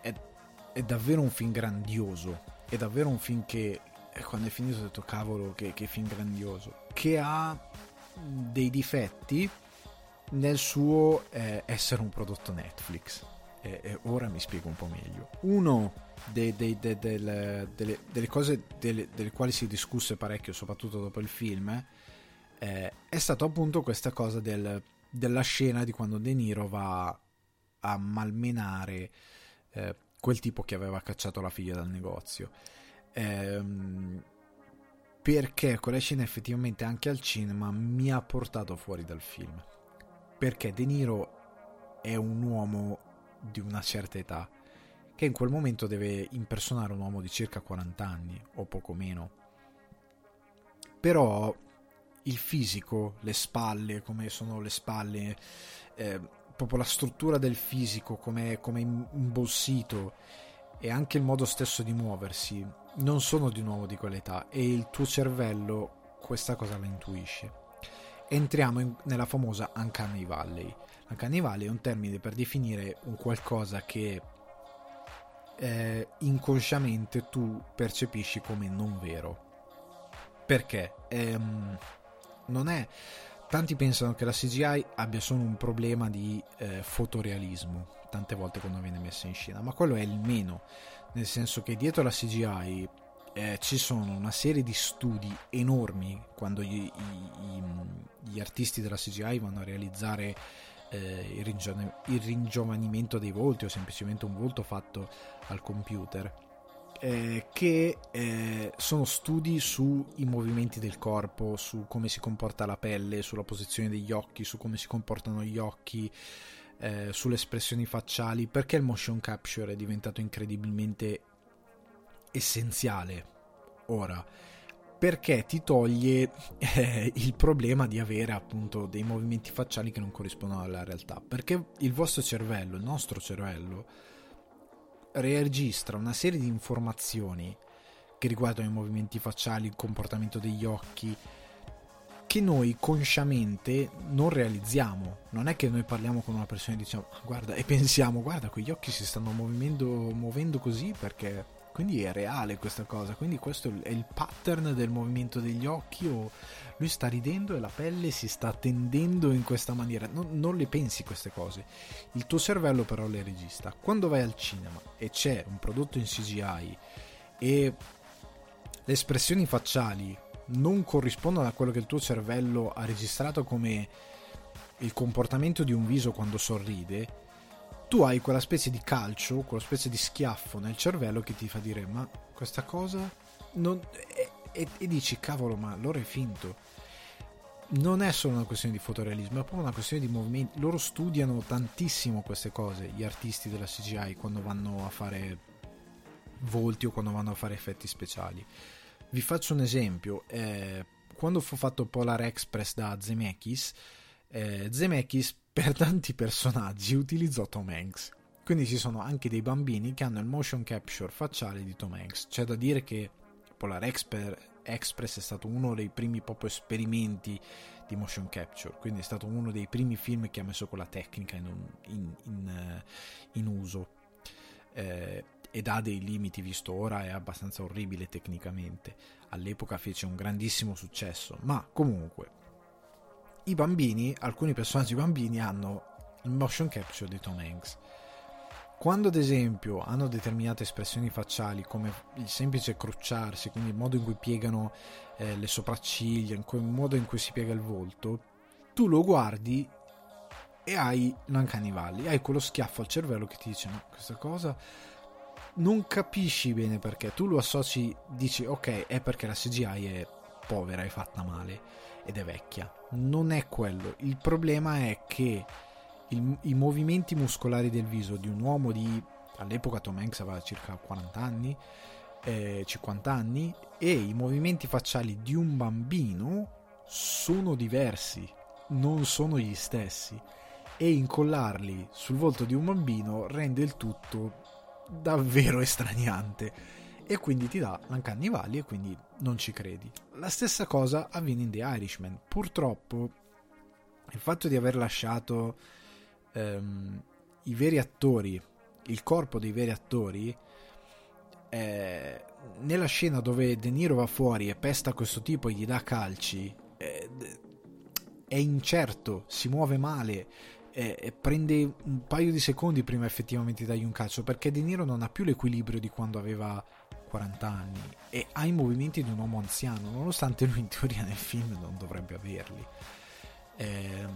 è, è, davvero un film grandioso, è davvero un film che quando è finito ho detto cavolo che, che film grandioso, che ha dei difetti nel suo eh, essere un prodotto Netflix. E, e, ora mi spiego un po' meglio. Uno dei, dei, dei, delle, delle, cose delle, delle, quali si discusse parecchio, soprattutto dopo il film, eh, è stato appunto questa cosa del della scena di quando De Niro va a malmenare eh, quel tipo che aveva cacciato la figlia dal negozio. Ehm, perché quella scena effettivamente anche al cinema mi ha portato fuori dal film. Perché De Niro è un uomo di una certa età che in quel momento deve impersonare un uomo di circa 40 anni o poco meno. Però il fisico, le spalle, come sono le spalle, eh, proprio la struttura del fisico, come è imbossito e anche il modo stesso di muoversi, non sono di nuovo di quell'età e il tuo cervello questa cosa la intuisce. Entriamo in, nella famosa Uncanny Valley. Uncanny Valley è un termine per definire un qualcosa che eh, inconsciamente tu percepisci come non vero. Perché? Ehm, non è tanti pensano che la CGI abbia solo un problema di eh, fotorealismo tante volte quando viene messa in scena ma quello è il meno nel senso che dietro la CGI eh, ci sono una serie di studi enormi quando gli, gli, gli artisti della CGI vanno a realizzare eh, il, ringiov- il ringiovanimento dei volti o semplicemente un volto fatto al computer eh, che eh, sono studi sui movimenti del corpo, su come si comporta la pelle, sulla posizione degli occhi, su come si comportano gli occhi, eh, sulle espressioni facciali, perché il motion capture è diventato incredibilmente essenziale? Ora perché ti toglie eh, il problema di avere appunto dei movimenti facciali che non corrispondono alla realtà? Perché il vostro cervello il nostro cervello registra una serie di informazioni che riguardano i movimenti facciali, il comportamento degli occhi, che noi consciamente non realizziamo. Non è che noi parliamo con una persona e diciamo guarda e pensiamo guarda quegli occhi si stanno muovendo, muovendo così perché quindi è reale questa cosa, quindi questo è il pattern del movimento degli occhi o lui sta ridendo e la pelle si sta tendendo in questa maniera. Non, non, le pensi queste cose. Il tuo cervello però le registra. Quando vai al cinema e c'è un prodotto in CGI e le espressioni facciali non corrispondono a quello che il tuo cervello ha registrato come il comportamento di un viso quando sorride, tu hai quella specie di calcio, quella specie di schiaffo nel cervello che ti fa dire ma questa cosa non... E, e, e dici cavolo ma allora è finto non è solo una questione di fotorealismo, è proprio una questione di movimenti. Loro studiano tantissimo queste cose, gli artisti della CGI, quando vanno a fare volti o quando vanno a fare effetti speciali. Vi faccio un esempio. Eh, quando fu fatto Polar Express da Zemeckis, eh, Zemeckis per tanti personaggi utilizzò Tom Hanks. Quindi ci sono anche dei bambini che hanno il motion capture facciale di Tom Hanks. C'è da dire che Polar Express è stato uno dei primi proprio esperimenti di motion capture, quindi è stato uno dei primi film che ha messo quella tecnica in, in, in, eh, in uso. Eh, ed ha dei limiti visto ora, è abbastanza orribile tecnicamente. All'epoca fece un grandissimo successo, ma comunque i bambini, alcuni personaggi bambini hanno il motion capture di Tom Hanks. Quando ad esempio hanno determinate espressioni facciali come il semplice crucciarsi, quindi il modo in cui piegano eh, le sopracciglia, il modo in cui si piega il volto, tu lo guardi e hai l'uncanny valley, hai quello schiaffo al cervello che ti dice no, questa cosa non capisci bene perché, tu lo associ, dici ok è perché la CGI è povera, è fatta male ed è vecchia, non è quello, il problema è che il, i movimenti muscolari del viso di un uomo di all'epoca Tom Hanks aveva circa 40 anni eh, 50 anni e i movimenti facciali di un bambino sono diversi non sono gli stessi. E incollarli sul volto di un bambino rende il tutto davvero estraniante. E quindi ti dà l'uncanny valley e quindi non ci credi. La stessa cosa avviene in The Irishman. Purtroppo il fatto di aver lasciato ehm, i veri attori, il corpo dei veri attori, eh, nella scena dove De Niro va fuori e pesta questo tipo e gli dà calci, eh, è incerto, si muove male, eh, prende un paio di secondi prima effettivamente di dargli un calcio perché De Niro non ha più l'equilibrio di quando aveva 40 anni e ha i movimenti di un uomo anziano, nonostante lui in teoria nel film non dovrebbe averli. Eh,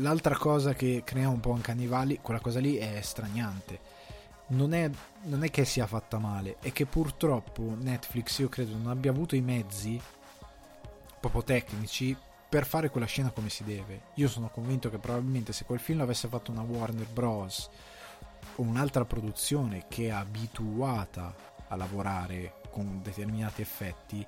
l'altra cosa che crea un po' anche Valley, quella cosa lì è straniante. Non è, non è, che sia fatta male, è che purtroppo Netflix, io credo, non abbia avuto i mezzi proprio tecnici per fare quella scena come si deve. Io sono convinto che probabilmente se quel film l'avesse fatto una Warner Bros. o un'altra produzione che è abituata a lavorare con determinati effetti,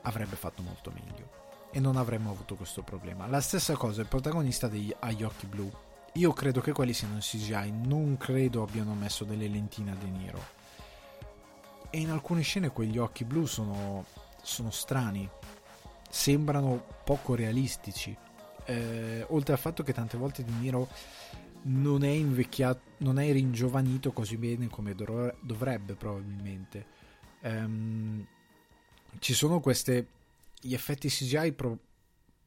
avrebbe fatto molto meglio e non avremmo avuto questo problema. La stessa cosa, il protagonista degli, ha gli occhi blu. Io credo che quelli siano in CGI, non credo abbiano messo delle lentine a De Niro. E in alcune scene quegli occhi blu sono, sono strani, sembrano poco realistici. Eh, oltre al fatto che tante volte De Niro non è invecchiato, non è ringiovanito così bene come dovrebbe probabilmente. Um, ci sono queste gli effetti CGI pro,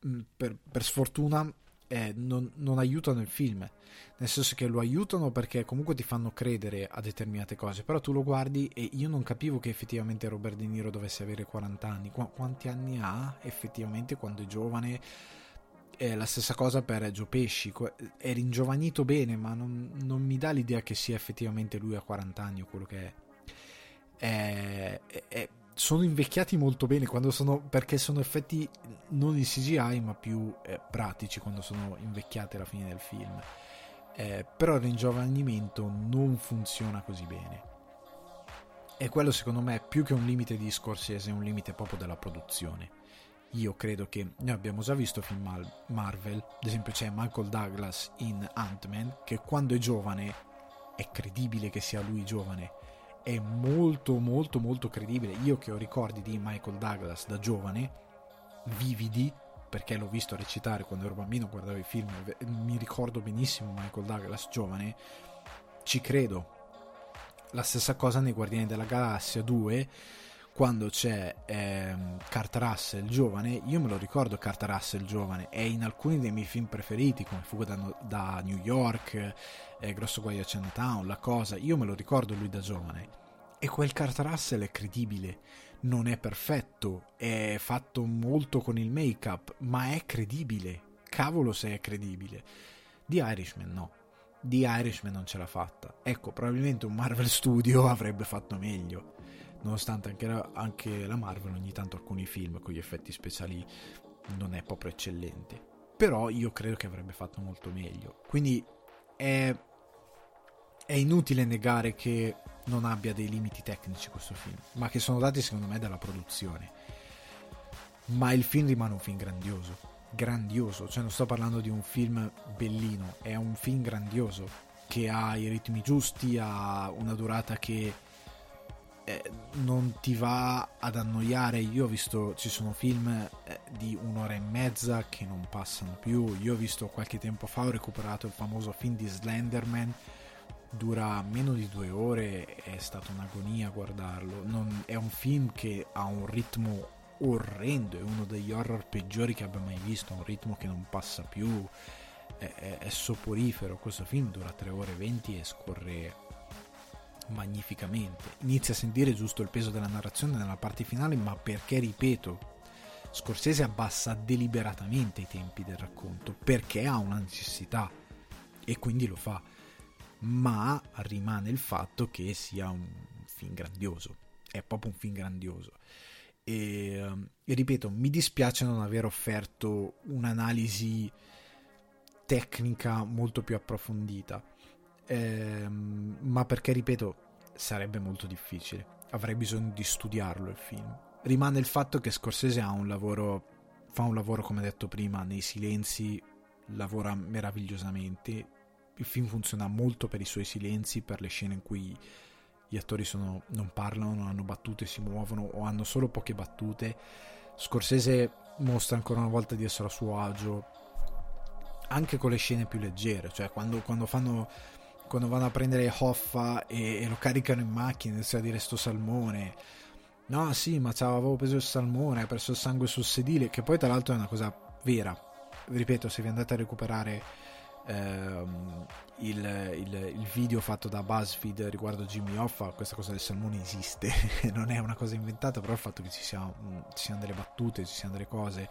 mm, per, per, sfortuna eh, non, non, aiutano il film. Nel senso che lo aiutano perché comunque ti fanno credere a determinate cose però tu lo guardi e io non capivo che effettivamente Robert De Niro dovesse avere 40 anni. Qu- quanti anni ha effettivamente quando è giovane? È la stessa cosa per Joe Pesci. È ringiovanito bene ma non, non mi dà l'idea che sia effettivamente lui a 40 anni o quello che è è, è sono invecchiati molto bene sono, perché sono effetti non in CGI ma più eh, pratici quando sono invecchiati alla fine del film. Eh, però il ringiovanimento non funziona così bene. E quello secondo me più che un limite di Scorsese è un limite proprio della produzione. Io credo che noi abbiamo già visto film Marvel ad esempio c'è Michael Douglas in Ant-Man che quando è giovane è credibile che sia lui giovane è molto molto molto credibile. Io che ho ricordi di Michael Douglas da giovane, vividi, perché l'ho visto recitare quando ero bambino, guardavo i film, mi ricordo benissimo Michael Douglas giovane, ci credo. La stessa cosa nei Guardiani della Galassia 2, quando c'è ehm, Kurt Russell giovane, io me lo ricordo Kurt Russell giovane, è in alcuni dei miei film preferiti, come Fuga da, da New York, eh, Grosso Guaio a Chinatown, La Cosa, io me lo ricordo lui da giovane. E quel Kurt Russell è credibile, non è perfetto, è fatto molto con il make-up, ma è credibile. Cavolo se è credibile. Di Irishman no. Di Irishman non ce l'ha fatta. Ecco, probabilmente un Marvel Studio avrebbe fatto meglio nonostante anche anche la Marvel ogni tanto alcuni film con gli effetti speciali non è proprio eccellente. Però io credo che avrebbe fatto molto meglio. Quindi è, è inutile negare che non abbia dei limiti tecnici questo film ma che sono dati secondo me dalla produzione. Ma il film rimane un film grandioso. Grandioso. Cioè non sto parlando di un film bellino. È un film grandioso che ha i ritmi giusti ha una durata che eh, non ti va ad annoiare. Io ho visto, ci sono film eh, di un'ora e mezza che non passano più. Io ho visto qualche tempo fa, ho recuperato il famoso film di Slenderman. Dura meno di due ore, è stata un'agonia guardarlo. Non, è un film che ha un ritmo orrendo, è uno degli horror peggiori che abbia mai visto. Un ritmo che non passa più. è, è, è soporifero. Questo film dura 3 ore e 20 e scorre magnificamente. Inizia a sentire giusto il peso della narrazione nella parte finale, ma perché, ripeto, Scorsese abbassa deliberatamente i tempi del racconto, perché ha una necessità e quindi lo fa. Ma rimane il fatto che sia un film grandioso, è proprio un film grandioso. E, ehm, e ripeto, mi dispiace non aver offerto un'analisi tecnica molto più approfondita ehm, ma perché, ripeto, sarebbe molto difficile. Avrei bisogno di studiarlo il film. Rimane il fatto che Scorsese ha un lavoro, fa un lavoro, come detto prima, nei silenzi, lavora meravigliosamente. Il film funziona molto per i suoi silenzi, per le scene in cui gli attori sono, non parlano, non hanno battute, si muovono o hanno solo poche battute. Scorsese mostra ancora una volta di essere a suo agio anche con le scene più leggere, cioè quando, quando fanno quando vanno a prendere Hoffa e, e lo caricano in macchina inizia a dire sto salmone no sì ma avevo preso il salmone ha perso il sangue sul sedile che poi tra l'altro è una cosa vera. Ripeto se vi andate a recuperare ehm, il, il, il, video fatto da BuzzFeed riguardo Jimmy Hoffa questa cosa del salmone esiste. Non è una cosa inventata però il fatto che ci, sia, ci siano delle battute ci siano delle cose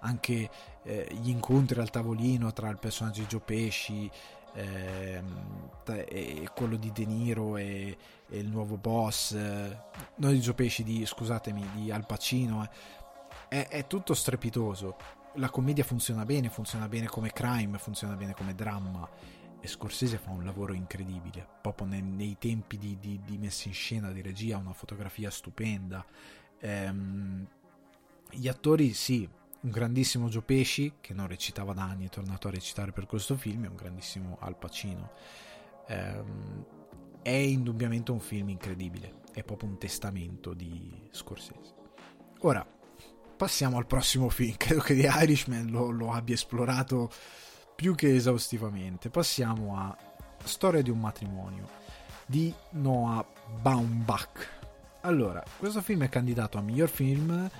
anche eh, gli incontri al tavolino tra il personaggio di Joe Pesci e quello di De Niro e, e il nuovo boss, eh, non di Joe Pesci, di, scusatemi, di Al Pacino, eh. è, è, tutto strepitoso. La commedia funziona bene, funziona bene come crime, funziona bene come dramma. E Scorsese fa un lavoro incredibile, proprio nei, nei tempi di, di, di, messa in scena, di regia, una fotografia stupenda. Ehm, gli attori, sì, un grandissimo Joe Pesci che non recitava da anni è tornato a recitare per questo film e un grandissimo Al Pacino. Ehm, è indubbiamente un film incredibile è proprio un testamento di Scorsese. Ora passiamo al prossimo film credo che The Irishman lo, lo abbia esplorato più che esaustivamente. Passiamo a Storia di un matrimonio di Noah Baumbach. Allora questo film è candidato a miglior film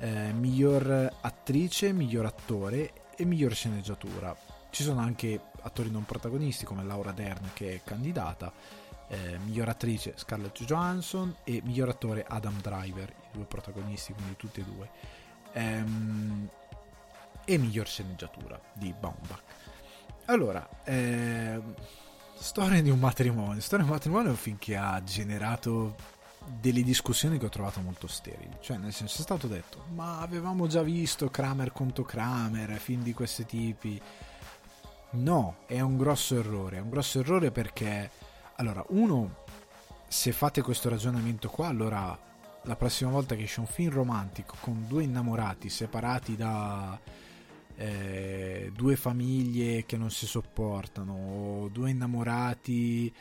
eh, miglior attrice, miglior attore e miglior sceneggiatura. Ci sono anche attori non protagonisti come Laura Dern che è candidata, eh, miglior attrice Scarlett Johansson e miglior attore Adam Driver, i due protagonisti, quindi tutti e due. Ehm, e miglior sceneggiatura di Baumbach. Allora, ehm, Storia di un matrimonio. Storia di un matrimonio è un film che ha generato delle discussioni che ho trovato molto sterili. Cioè, nel senso, è stato detto, ma avevamo già visto Kramer contro Kramer, film di questi tipi. No, è un grosso errore. È un grosso errore perché, allora, uno, se fate questo ragionamento qua, allora la prossima volta che esce un film romantico con due innamorati separati da eh, due famiglie che non si sopportano, o due innamorati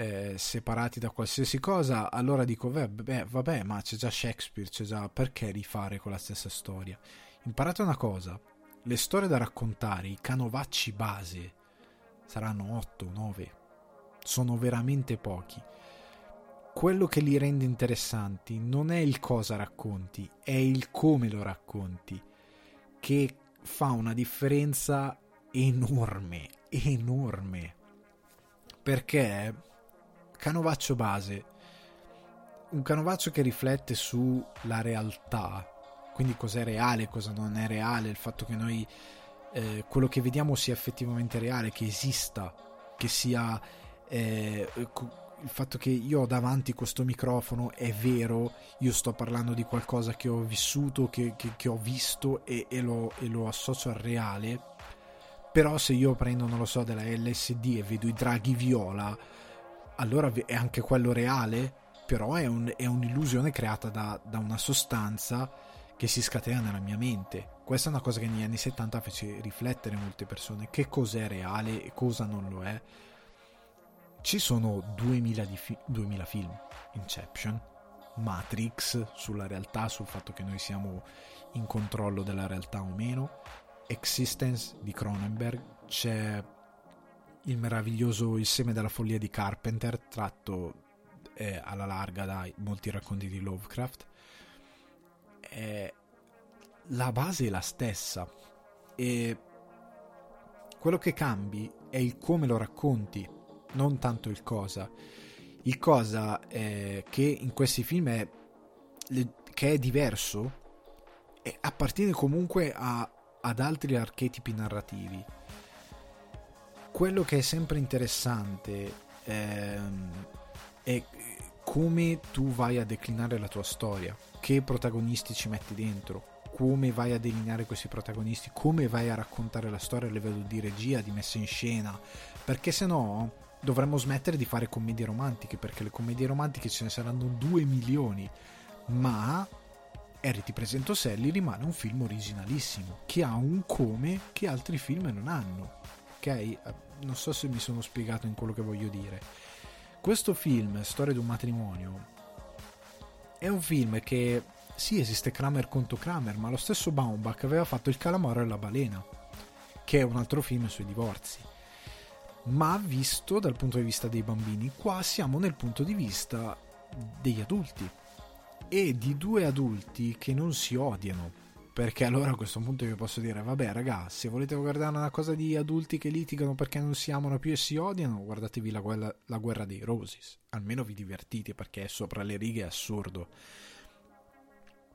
eh, separati da qualsiasi cosa, allora dico, beh, vabbè, ma c'è già Shakespeare, c'è già perché rifare con la stessa storia? Imparate una cosa, le storie da raccontare, i canovacci base, saranno 8, 9, sono veramente pochi. Quello che li rende interessanti non è il cosa racconti, è il come lo racconti, che fa una differenza enorme, enorme. Perché canovaccio base, un canovaccio che riflette sulla realtà, quindi cos'è reale, cosa non è reale, il fatto che noi eh, quello che vediamo sia effettivamente reale, che esista, che sia eh, il fatto che io ho davanti questo microfono è vero, io sto parlando di qualcosa che ho vissuto, che, che, che ho visto e, e, lo, e lo associo al reale, però se io prendo, non lo so, della LSD e vedo i draghi viola, allora è anche quello reale, però è, un, è un'illusione creata da, da, una sostanza che si scatena nella mia mente. Questa è una cosa che negli anni 70 fece riflettere molte persone, che cos'è reale e cosa non lo è. Ci sono 2000, fi- 2000 film, Inception, Matrix sulla realtà, sul fatto che noi siamo in controllo della realtà o meno, Existence di Cronenberg, c'è il meraviglioso Il seme della follia di Carpenter, tratto eh, alla larga da molti racconti di Lovecraft. Eh, la base è la stessa e quello che cambi è il come lo racconti, non tanto il cosa. Il cosa eh, che in questi film è, che è diverso e appartiene comunque a, ad altri archetipi narrativi. Quello che è sempre interessante ehm, è come tu vai a declinare la tua storia, che protagonisti ci metti dentro, come vai a delineare questi protagonisti, come vai a raccontare la storia a livello di regia, di messa in scena, perché se no dovremmo smettere di fare commedie romantiche, perché le commedie romantiche ce ne saranno 2 milioni, ma Harry ti presento Sally rimane un film originalissimo, che ha un come che altri film non hanno, ok? Eh, non so se mi sono spiegato in quello che voglio dire. Questo film, Storia di un matrimonio, è un film che sì, esiste Kramer contro Kramer, ma lo stesso Baumbach aveva fatto Il calamaro e la balena, che è un altro film sui divorzi. Ma visto dal punto di vista dei bambini, qua siamo nel punto di vista degli adulti e di due adulti che non si odiano. Perché allora a questo punto io posso dire, vabbè ragazzi, se volete guardare una cosa di adulti che litigano perché non si amano più e si odiano, guardatevi la guerra, la guerra dei Roses. Almeno vi divertite perché è sopra le righe è assurdo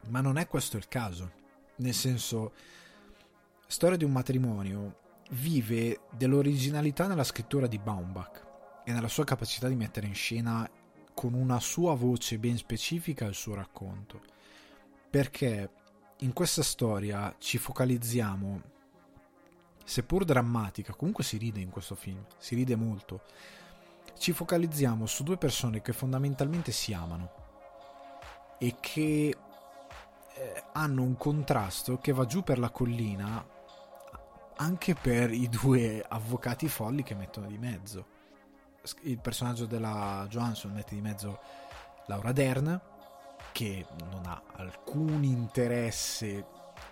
ma non è questo il caso. Nel senso, Storia di un matrimonio vive dell'originalità nella scrittura di Baumbach e nella sua capacità di mettere in scena con una sua voce ben specifica il suo racconto. Perché in questa storia ci focalizziamo, seppur drammatica, comunque si ride in questo film, si ride molto. Ci focalizziamo su due persone che fondamentalmente si amano e che eh, hanno un contrasto che va giù per la collina anche per i due avvocati folli che mettono di mezzo. Il personaggio della Johansson mette di mezzo Laura Dern, che non ha alcun interesse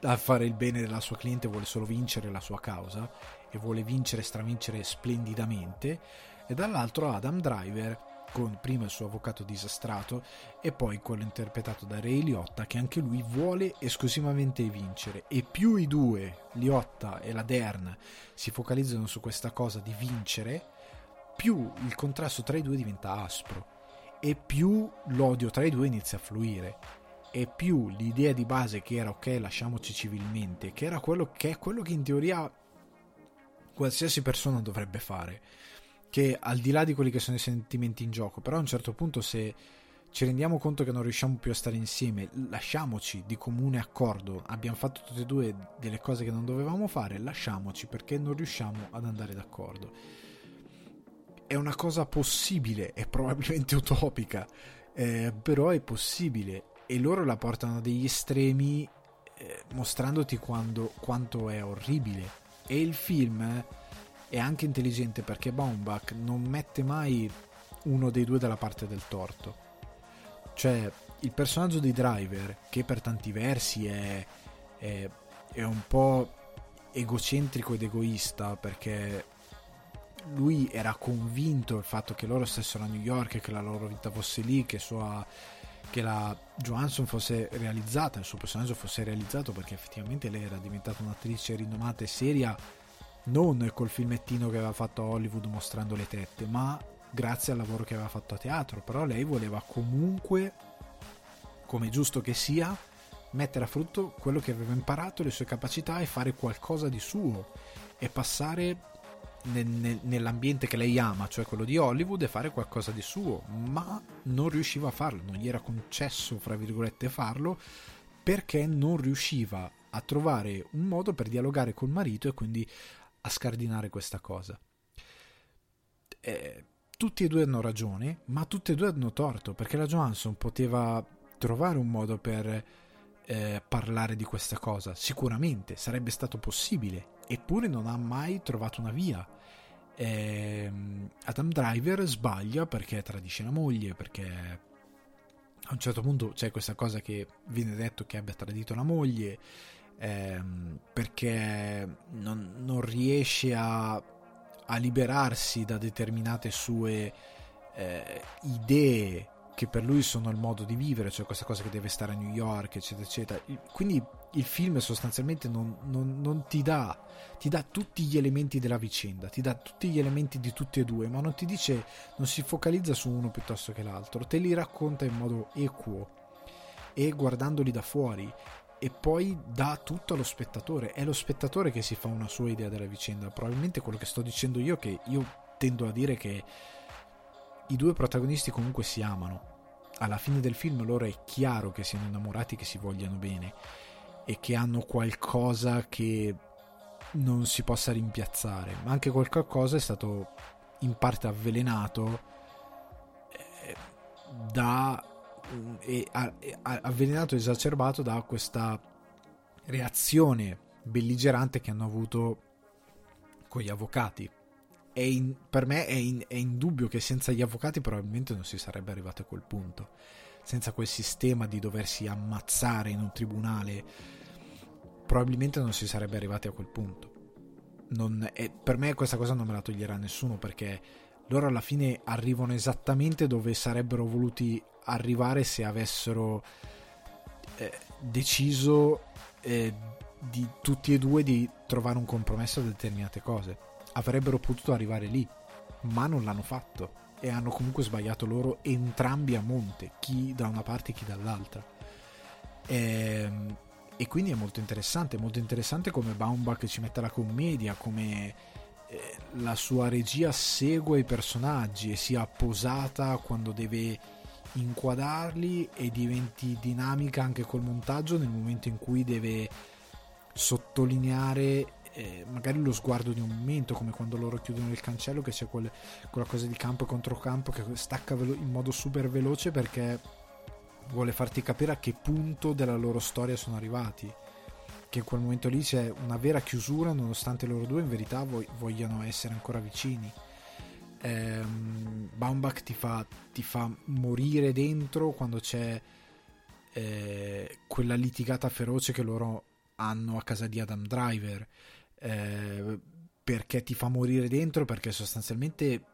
a fare il bene della sua cliente, vuole solo vincere la sua causa e vuole vincere e stravincere splendidamente. E dall'altro Adam Driver con prima il suo avvocato disastrato e poi quello interpretato da Ray Liotta che anche lui vuole esclusivamente vincere e più i due, Liotta e la Dern, si focalizzano su questa cosa di vincere, più il contrasto tra i due diventa aspro e più l'odio tra i due inizia a fluire e più l'idea di base che era ok lasciamoci civilmente, che era quello che è quello che in teoria qualsiasi persona dovrebbe fare che al di là di quelli che sono i sentimenti in gioco, però a un certo punto se ci rendiamo conto che non riusciamo più a stare insieme, lasciamoci di comune accordo, abbiamo fatto tutte e due delle cose che non dovevamo fare, lasciamoci perché non riusciamo ad andare d'accordo. È una cosa possibile, è probabilmente utopica, eh, però è possibile e loro la portano degli estremi eh, mostrandoti quando, quanto è orribile. E il film... È anche intelligente perché Baumbach non mette mai uno dei due dalla parte del torto. Cioè, il personaggio di Driver, che per tanti versi è, è, è un po' egocentrico ed egoista perché lui era convinto del fatto che loro stessero a New York che la loro vita fosse lì, che, sua, che la Johansson fosse realizzata, il suo personaggio fosse realizzato perché effettivamente lei era diventata un'attrice rinomata e seria non col filmettino che aveva fatto a Hollywood mostrando le tette, ma grazie al lavoro che aveva fatto a teatro. Però lei voleva comunque, come giusto che sia, mettere a frutto quello che aveva imparato, le sue capacità e fare qualcosa di suo e passare nel, nel, nell'ambiente che lei ama, cioè quello di Hollywood, e fare qualcosa di suo, ma non riusciva a farlo, non gli era concesso, fra virgolette, farlo perché non riusciva a trovare un modo per dialogare col marito e quindi a scardinare questa cosa. Eh, tutti e due hanno ragione, ma tutti e due hanno torto, perché la Johansson poteva trovare un modo per eh, parlare di questa cosa. Sicuramente sarebbe stato possibile, eppure non ha mai trovato una via. Eh, Adam Driver sbaglia perché tradisce la moglie, perché a un certo punto c'è questa cosa che viene detto che abbia tradito la moglie ehm, perché non, non riesce a, a, liberarsi da determinate sue eh, idee che per lui sono il modo di vivere, cioè questa cosa che deve stare a New York, eccetera, eccetera. Quindi il film sostanzialmente non, non, non, ti dà ti dà tutti gli elementi della vicenda ti dà tutti gli elementi di tutti e due ma non ti dice non si focalizza su uno piuttosto che l'altro te li racconta in modo equo e guardandoli da fuori e poi dà tutto allo spettatore. È lo spettatore che si fa una sua idea della vicenda. Probabilmente quello che sto dicendo io che io tendo a dire che i due protagonisti comunque si amano. Alla fine del film loro è chiaro che siano innamorati che si vogliano bene e che hanno qualcosa che non si possa rimpiazzare, ma anche qualcosa è stato in parte avvelenato eh, da e, avvelenato e esacerbato da questa reazione belligerante che hanno avuto con gli avvocati. In, per me è, in, è indubbio che senza gli avvocati probabilmente non si sarebbe arrivati a quel punto senza quel sistema di doversi ammazzare in un tribunale, probabilmente non si sarebbe arrivati a quel punto. È, per me questa cosa non me la toglierà nessuno perché loro alla fine arrivano esattamente dove sarebbero voluti arrivare se avessero eh, deciso eh, di tutti e due di trovare un compromesso a determinate cose. Avrebbero potuto arrivare lì, ma non l'hanno fatto e hanno comunque sbagliato loro entrambi a monte, chi da una parte e chi dall'altra. Ehm, e quindi è molto interessante, molto interessante come Baumbach ci mette la commedia, come eh, la sua regia segue i personaggi e sia posata quando deve inquadrarli e diventi dinamica anche col montaggio nel momento in cui deve sottolineare eh, magari lo sguardo di un momento, come quando loro chiudono il cancello, che c'è quel, quella cosa di campo e controcampo che stacca velo- in modo super veloce perché vuole farti capire a che punto della loro storia sono arrivati. Che in quel momento lì c'è una vera chiusura, nonostante loro due in verità vo- vogliano essere ancora vicini. Ehm, Baumbach ti fa, ti fa morire dentro quando c'è eh, quella litigata feroce che loro hanno a casa di Adam Driver eh, perché ti fa morire dentro, perché sostanzialmente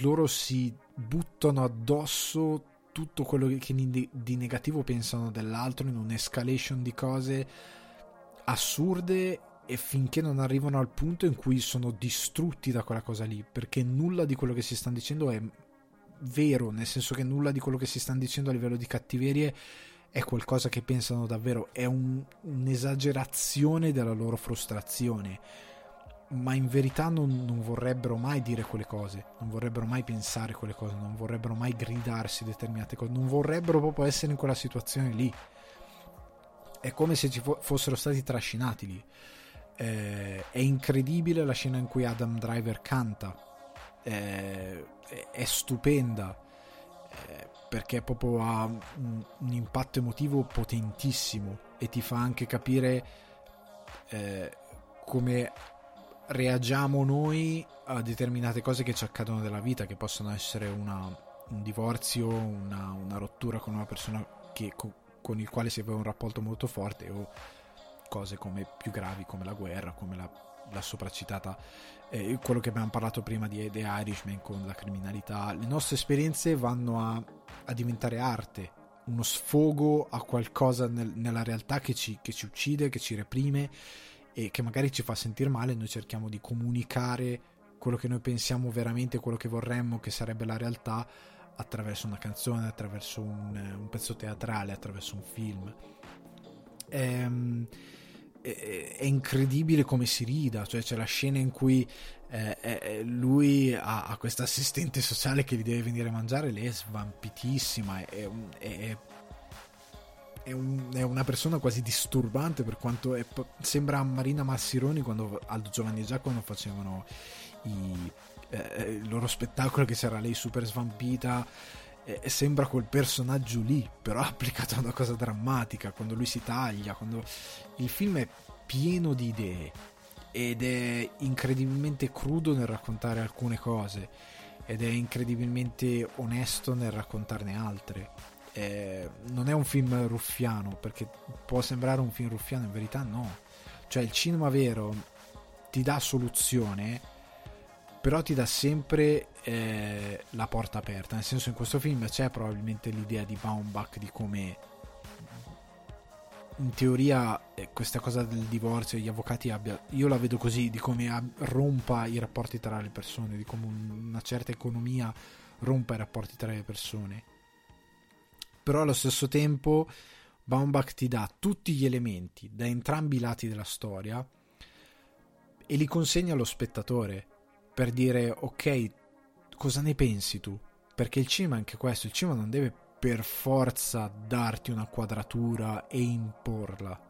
loro si buttano addosso tutto quello che di negativo pensano dell'altro in un'escalation di cose assurde e finché non arrivano al punto in cui sono distrutti da quella cosa lì, perché nulla di quello che si stanno dicendo è vero, nel senso che nulla di quello che si stanno dicendo a livello di cattiverie è qualcosa che pensano davvero, è un, un'esagerazione della loro frustrazione, ma in verità non, non, vorrebbero mai dire quelle cose, non vorrebbero mai pensare quelle cose, non vorrebbero mai gridarsi determinate cose, non vorrebbero proprio essere in quella situazione lì. È come se ci fossero stati trascinati lì. Eh, è incredibile la scena in cui Adam Driver canta, eh, è stupenda. Eh, perché proprio ha un, un, impatto emotivo potentissimo e ti fa anche capire eh, come reagiamo noi a determinate cose che ci accadono nella vita, che possono essere una, un divorzio, una, una, rottura con una persona che, con, con, il quale si aveva un rapporto molto forte o cose come più gravi come la guerra, come la, la sopracitata eh, quello che abbiamo parlato prima di The Irishman con la criminalità. Le nostre esperienze vanno a, a diventare arte, uno sfogo a qualcosa nel, nella realtà che ci, che ci uccide, che ci reprime e che magari ci fa sentire male. Noi cerchiamo di comunicare quello che noi pensiamo veramente, quello che vorremmo che sarebbe la realtà attraverso una canzone, attraverso un, un pezzo teatrale, attraverso un film. Ehm è, incredibile come si rida, cioè c'è la scena in cui eh, eh, lui ha, ha questa assistente sociale che gli deve venire a mangiare, lei è svampitissima, è, è, è, un, è una persona quasi disturbante per quanto sembra Marina Massironi quando Aldo Giovanni e Giacomo facevano i, eh, il loro spettacolo che c'era lei super svampita e sembra quel personaggio lì, però applicato a una cosa drammatica, quando lui si taglia, quando il film è pieno di idee ed è incredibilmente crudo nel raccontare alcune cose ed è incredibilmente onesto nel raccontarne altre. Eh, non è un film ruffiano, perché può sembrare un film ruffiano, in verità no. Cioè il cinema vero ti dà soluzione, però ti dà sempre eh, la porta aperta. Nel senso, in questo film c'è probabilmente l'idea di Baumbach di come in teoria eh, questa cosa del divorzio degli avvocati abbia io la vedo così di come rompa i rapporti tra le persone di come un- una certa economia rompa i rapporti tra le persone però allo stesso tempo Baumbach ti dà tutti gli elementi da entrambi i lati della storia e li consegna allo spettatore per dire ok cosa ne pensi tu perché il cinema è anche questo il cinema non deve per forza darti una quadratura e imporla.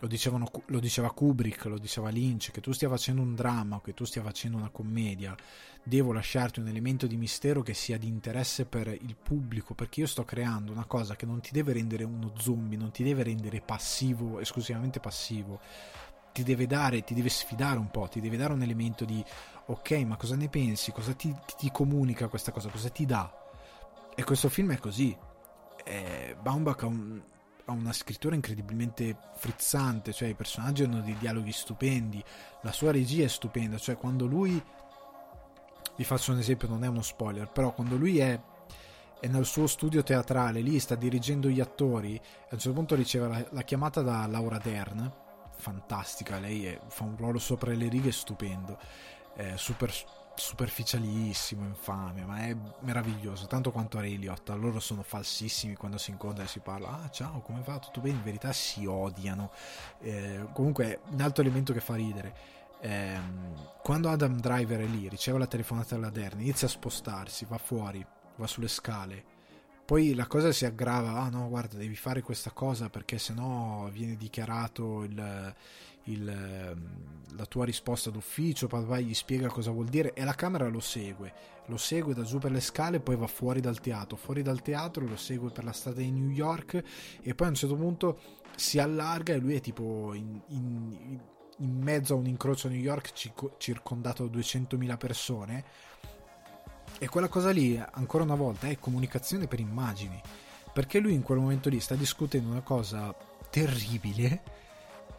Lo, dicevano, lo, diceva Kubrick, lo diceva Lynch, che tu stia facendo un dramma o che tu stia facendo una commedia, devo lasciarti un elemento di mistero che sia di interesse per il pubblico, perché io sto creando una cosa che non ti deve rendere uno zombie, non ti deve rendere passivo, esclusivamente passivo, ti deve dare, ti deve sfidare un po', ti deve dare un elemento di ok, ma cosa ne pensi? Cosa ti, ti comunica questa cosa? Cosa ti dà? E questo film è così. Eh, Baumbach ha, un, ha, una scrittura incredibilmente frizzante, cioè i personaggi hanno dei dialoghi stupendi, la sua regia è stupenda, cioè quando lui, vi faccio un esempio, non è uno spoiler, però quando lui è, è nel suo studio teatrale, lì sta dirigendo gli attori, a un certo punto riceve la, la chiamata da Laura Dern, fantastica, lei è, fa un ruolo sopra le righe stupendo, eh, super superficialissimo, infame, ma è meraviglioso, tanto quanto Ray Liotta. Loro sono falsissimi quando si incontrano e si parla. Ah, ciao, come va? Tutto bene? In verità si odiano. Eh, comunque, un altro elemento che fa ridere. Eh, quando Adam Driver è lì, riceve la telefonata della Dern, inizia a spostarsi, va fuori, va sulle scale. Poi la cosa si aggrava, ah no, guarda, devi fare questa cosa perché sennò viene dichiarato il, il, ehm, la tua risposta d'ufficio, papà gli spiega cosa vuol dire e la camera lo segue, lo segue da giù per le scale, poi va fuori dal teatro, fuori dal teatro lo segue per la strada di New York e poi a un certo punto si allarga e lui è tipo in, in, in mezzo a un incrocio a New York circondato da 200.000 persone. E quella cosa lì, ancora una volta, è comunicazione per immagini. Perché lui in quel momento lì sta discutendo una cosa terribile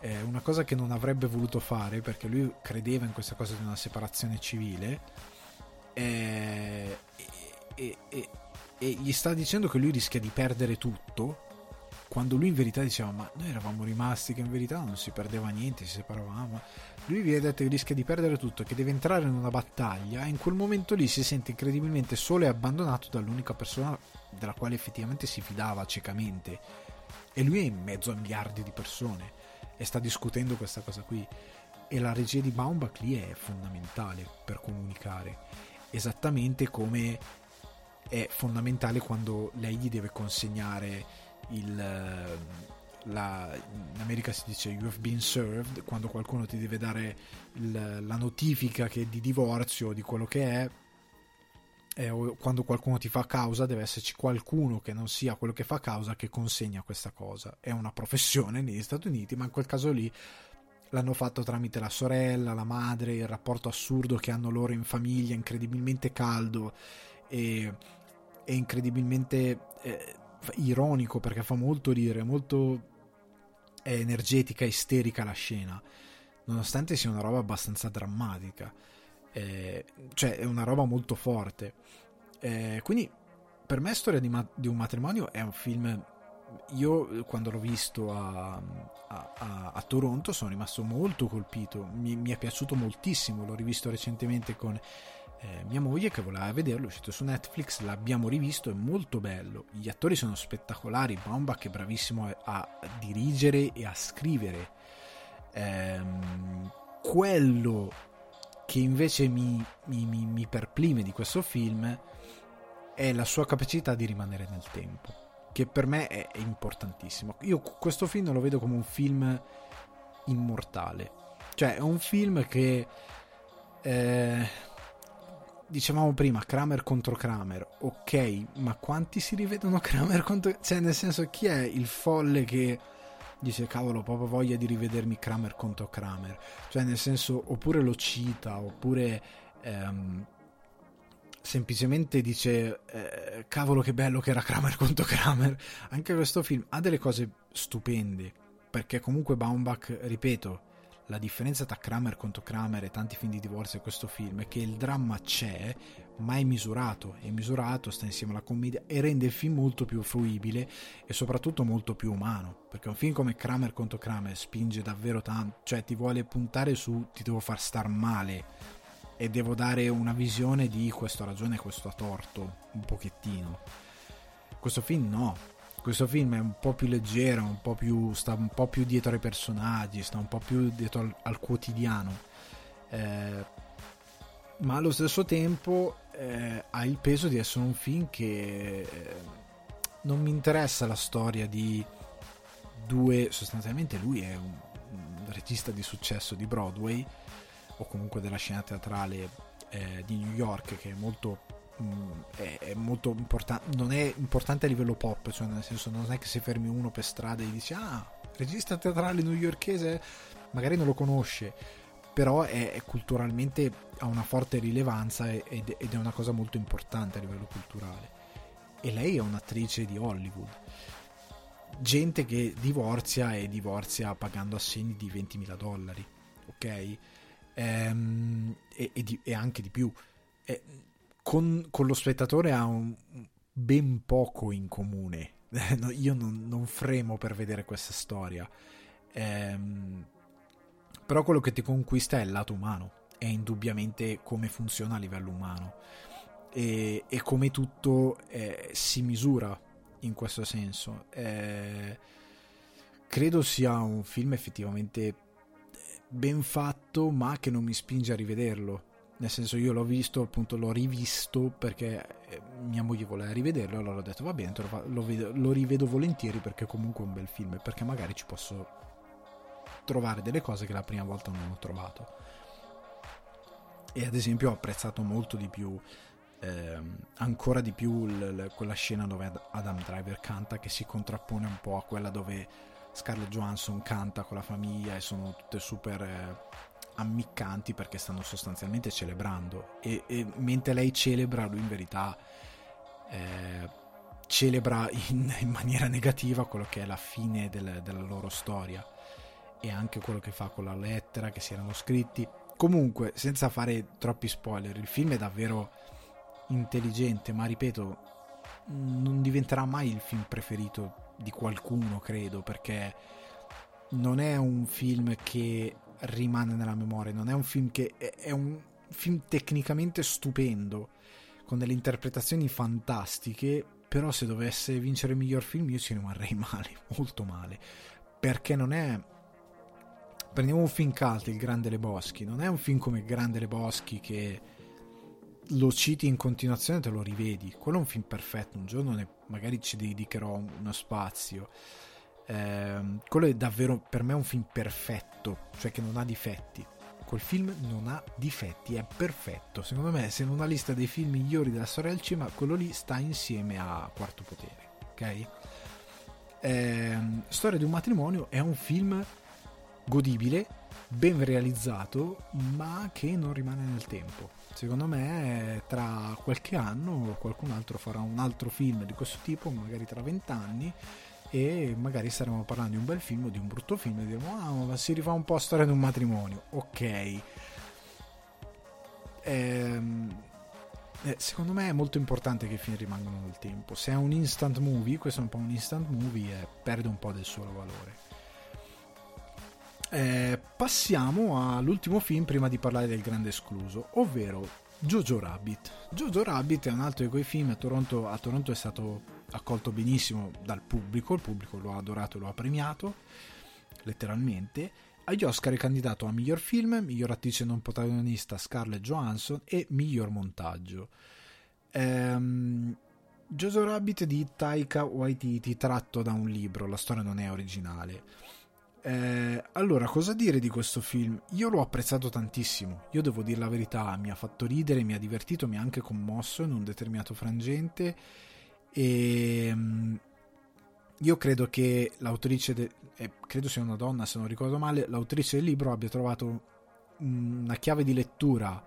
eh, una cosa che non avrebbe voluto fare perché lui credeva in questa cosa di una separazione civile eh, e, e, e, gli sta dicendo che lui rischia di perdere tutto quando lui in verità diceva ma noi eravamo rimasti che in verità non si perdeva niente, si separavamo. Lui vi ha detto che rischia di perdere tutto che deve entrare in una battaglia e in quel momento lì si sente incredibilmente solo e abbandonato dall'unica persona della quale effettivamente si fidava ciecamente. E lui è in mezzo a miliardi di persone e sta discutendo questa cosa qui. E la regia di Baumbach lì è fondamentale per comunicare, esattamente come è fondamentale quando lei gli deve consegnare il, la, in America si dice you have been served quando qualcuno ti deve dare il, la notifica che di divorzio di quello che è eh, quando qualcuno ti fa causa deve esserci qualcuno che non sia quello che fa causa che consegna questa cosa. È una professione negli Stati Uniti, ma in quel caso lì l'hanno fatto tramite la sorella, la madre, il rapporto assurdo che hanno loro in famiglia, incredibilmente caldo e, e incredibilmente eh, ironico perché fa molto ridere, molto energetica, isterica la scena, nonostante sia una roba abbastanza drammatica eh, cioè è una roba molto forte. Eh, quindi per me Storia di, ma- di, un matrimonio è un film... Io quando l'ho visto a, a, a, Toronto sono rimasto molto colpito, mi, mi, è piaciuto moltissimo, l'ho rivisto recentemente con eh, mia moglie che voleva vederlo, è uscito su Netflix, l'abbiamo rivisto, è molto bello, gli attori sono spettacolari, Baumbach è bravissimo a, a dirigere e a scrivere. Ehm, quello che invece mi, mi, mi, mi perplime di questo film è la sua capacità di rimanere nel tempo, che per me è, è importantissimo. Io questo film lo vedo come un film immortale, cioè è un film che... Eh, dicevamo prima Kramer contro Kramer, ok, ma quanti si rivedono Kramer contro... cioè nel senso chi è il folle che dice cavolo ho proprio voglia di rivedermi Kramer contro Kramer. Cioè nel senso oppure lo cita oppure ehm, semplicemente dice eh, cavolo che bello che era Kramer contro Kramer. Anche questo film ha delle cose stupende perché comunque Baumbach ripeto la differenza tra Kramer contro Kramer e tanti film di divorzio e questo film è che il dramma c'è, ma è misurato, è misurato, sta insieme alla commedia e rende il film molto più fruibile e soprattutto molto più umano, perché un film come Kramer contro Kramer spinge davvero tanto, cioè ti vuole puntare su ti devo far star male e devo dare una visione di questo ha ragione e questo ha torto, un pochettino. Questo film no, questo film è un po' più leggero, un po più, sta un po' più dietro ai personaggi, sta un po' più dietro al, al quotidiano. Eh, ma allo stesso tempo eh, ha il peso di essere un film che eh, non mi interessa la storia di due, sostanzialmente lui è un, un regista di successo di Broadway o comunque della scena teatrale eh, di New York che è molto è, è, molto importante non è importante a livello pop cioè nel senso non è che se fermi uno per strada e dici ah regista teatrale newyorkese magari non lo conosce però è, è culturalmente ha una forte rilevanza ed, ed è una cosa molto importante a livello culturale. E lei è un'attrice di Hollywood. Gente che divorzia e divorzia pagando assegni di 20.000 dollari ok? Ehm, e, e, di, e, anche di più. E, con, con lo spettatore ha un, ben poco in comune. Io non, non, fremo per vedere questa storia. Ehm, però quello che ti conquista è il lato umano, è indubbiamente come funziona a livello umano e, e come tutto eh, si misura in questo senso. Eh, credo sia un film effettivamente ben fatto, ma che non mi spinge a rivederlo nel senso io l'ho visto appunto l'ho rivisto perché eh, mia moglie voleva rivederlo allora ho detto va bene lo, vedo, lo rivedo volentieri perché comunque è un bel film e perché magari ci posso trovare delle cose che la prima volta non ho trovato. E ad esempio ho apprezzato molto di più ehm, ancora di più l- l- quella scena dove Adam Driver canta che si contrappone un po' a quella dove Scarlett Johansson canta con la famiglia e sono tutte super eh, ammiccanti perché stanno sostanzialmente celebrando. E, e mentre lei celebra lui in verità eh, celebra in, in, maniera negativa quello che è la fine del, della loro storia e anche quello che fa con la lettera che si erano scritti. Comunque senza fare troppi spoiler il film è davvero intelligente ma ripeto non diventerà mai il film preferito di qualcuno credo perché non è un film che rimane nella memoria. Non è un film che è un film tecnicamente stupendo, con delle interpretazioni fantastiche. Però se dovesse vincere il miglior film io ci rimarrei male, molto male. Perché non è. Prendiamo un film cult, Il Grande Le Boschi. Non è un film come Grande Le Boschi che lo citi in continuazione e te lo rivedi. Quello è un film perfetto. Un giorno ne, magari ci dedicherò uno spazio eh, quello è davvero per me un film perfetto, cioè che non ha difetti. Quel film non ha difetti, è perfetto. Secondo me, se in una lista dei film migliori della storia del cinema, quello lì sta insieme a Quarto Potere. Ok? Eh, storia di un matrimonio è un film godibile, ben realizzato, ma che non rimane nel tempo. Secondo me, tra qualche anno qualcun altro farà un altro film di questo tipo, magari tra vent'anni e magari staremo parlando di un bel film o di un brutto film e diremo ah ma si rifà un po' a storia di un matrimonio. Ok. Ehm, eh, secondo me è molto importante che i film rimangano nel tempo. Se è un instant movie questo è un po' un instant movie e perde un po' del suo valore. Eh, passiamo all'ultimo film prima di parlare del grande escluso ovvero Jojo Rabbit. Jojo Rabbit è un altro di quei film a Toronto, a Toronto è stato accolto benissimo dal pubblico, il pubblico lo ha adorato e lo ha premiato, letteralmente. Agli Oscar è candidato a miglior film, miglior attrice non protagonista Scarlett Johansson e miglior montaggio. Ehm, Jojo Rabbit di Taika Waititi tratto da un libro, la storia non è originale. Eh, allora, cosa dire di questo film? Io l'ho apprezzato tantissimo, io devo dire la verità, mi ha fatto ridere, mi ha divertito, mi ha anche commosso in un determinato frangente e ehm, io credo che l'autrice, de- eh, credo sia una donna se non ricordo male, l'autrice del libro abbia trovato una chiave di lettura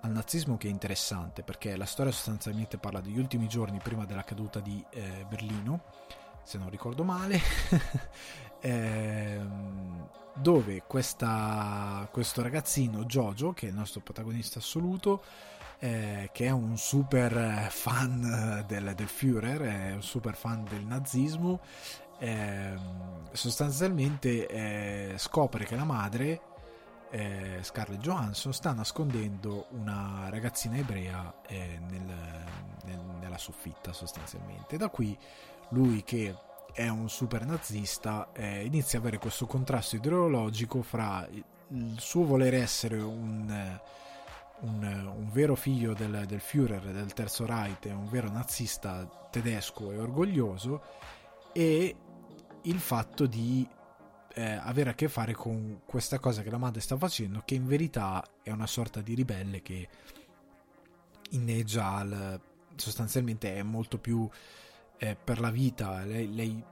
al nazismo che è interessante perché la storia sostanzialmente parla degli ultimi giorni prima della caduta di eh, Berlino, se non ricordo male, eh, dove questa, questo ragazzino Jojo, che è il nostro protagonista assoluto, eh, che è un super fan del, del Führer, è un super fan del nazismo, eh, sostanzialmente eh, scopre che la madre, eh, Scarlett Johansson, sta nascondendo una ragazzina ebrea eh, nel, nel, nella soffitta sostanzialmente. Da qui lui che è un super nazista eh, inizia ad avere questo contrasto ideologico fra il suo voler essere un un, un, vero figlio del, del Führer, del Terzo Reich, un vero nazista tedesco e orgoglioso, e il fatto di eh, avere a che fare con questa cosa che la madre sta facendo, che in verità è una sorta di ribelle che inneggia al, sostanzialmente è molto più eh, per la vita, lei, lei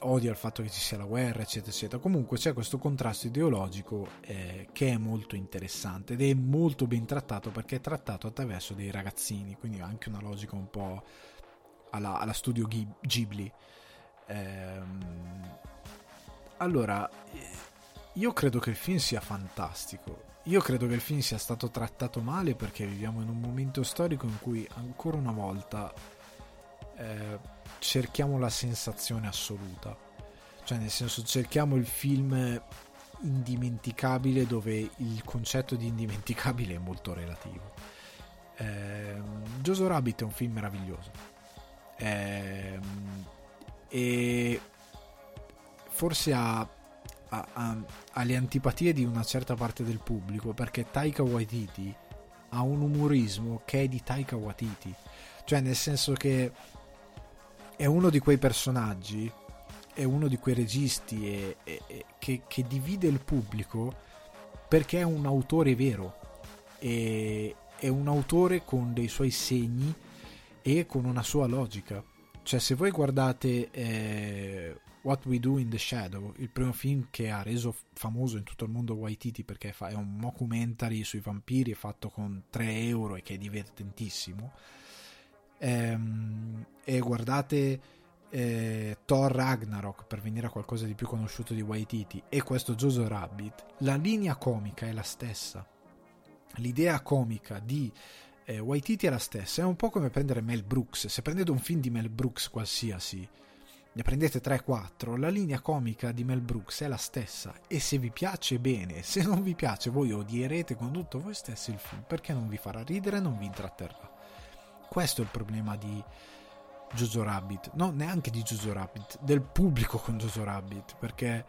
odia il fatto che ci sia la guerra, eccetera, eccetera. Comunque c'è questo contrasto ideologico eh, che è molto interessante ed è molto ben trattato perché è trattato attraverso dei ragazzini, quindi anche una logica un po' alla, alla studio Ghibli. Ehm, allora, io credo che il film sia fantastico. Io credo che il film sia stato trattato male perché viviamo in un momento storico in cui ancora una volta eh, cerchiamo la sensazione assoluta. Cioè, nel senso, cerchiamo il film indimenticabile dove il concetto di indimenticabile è molto relativo. Eh, Jojo Rabbit è un film meraviglioso. Eh, e forse ha, ha, ha, ha, le antipatie di una certa parte del pubblico perché Taika Waititi ha un umorismo che è di Taika Waititi. Cioè, nel senso che è uno di quei personaggi, è uno di quei registi e, e, e, che, che, divide il pubblico perché è un autore vero, e, è un autore con dei suoi segni e con una sua logica. Cioè se voi guardate eh, What We Do in the Shadow, il primo film che ha reso famoso in tutto il mondo Waititi perché è un mockumentary sui vampiri fatto con 3 euro e che è divertentissimo, ehm, e guardate eh, Thor Ragnarok per venire a qualcosa di più conosciuto di Waititi e questo Jojo Rabbit, la linea comica è la stessa. L'idea comica di eh, Waititi è la stessa, è un po' come prendere Mel Brooks. Se prendete un film di Mel Brooks qualsiasi, ne prendete 3-4, la linea comica di Mel Brooks è la stessa e se vi piace bene, se non vi piace voi odierete con tutto voi stessi il film perché non vi farà ridere, non vi intratterrà. Questo è il problema di Jojo Rabbit, no, neanche di Jojo Rabbit, del pubblico con Jojo Rabbit, perché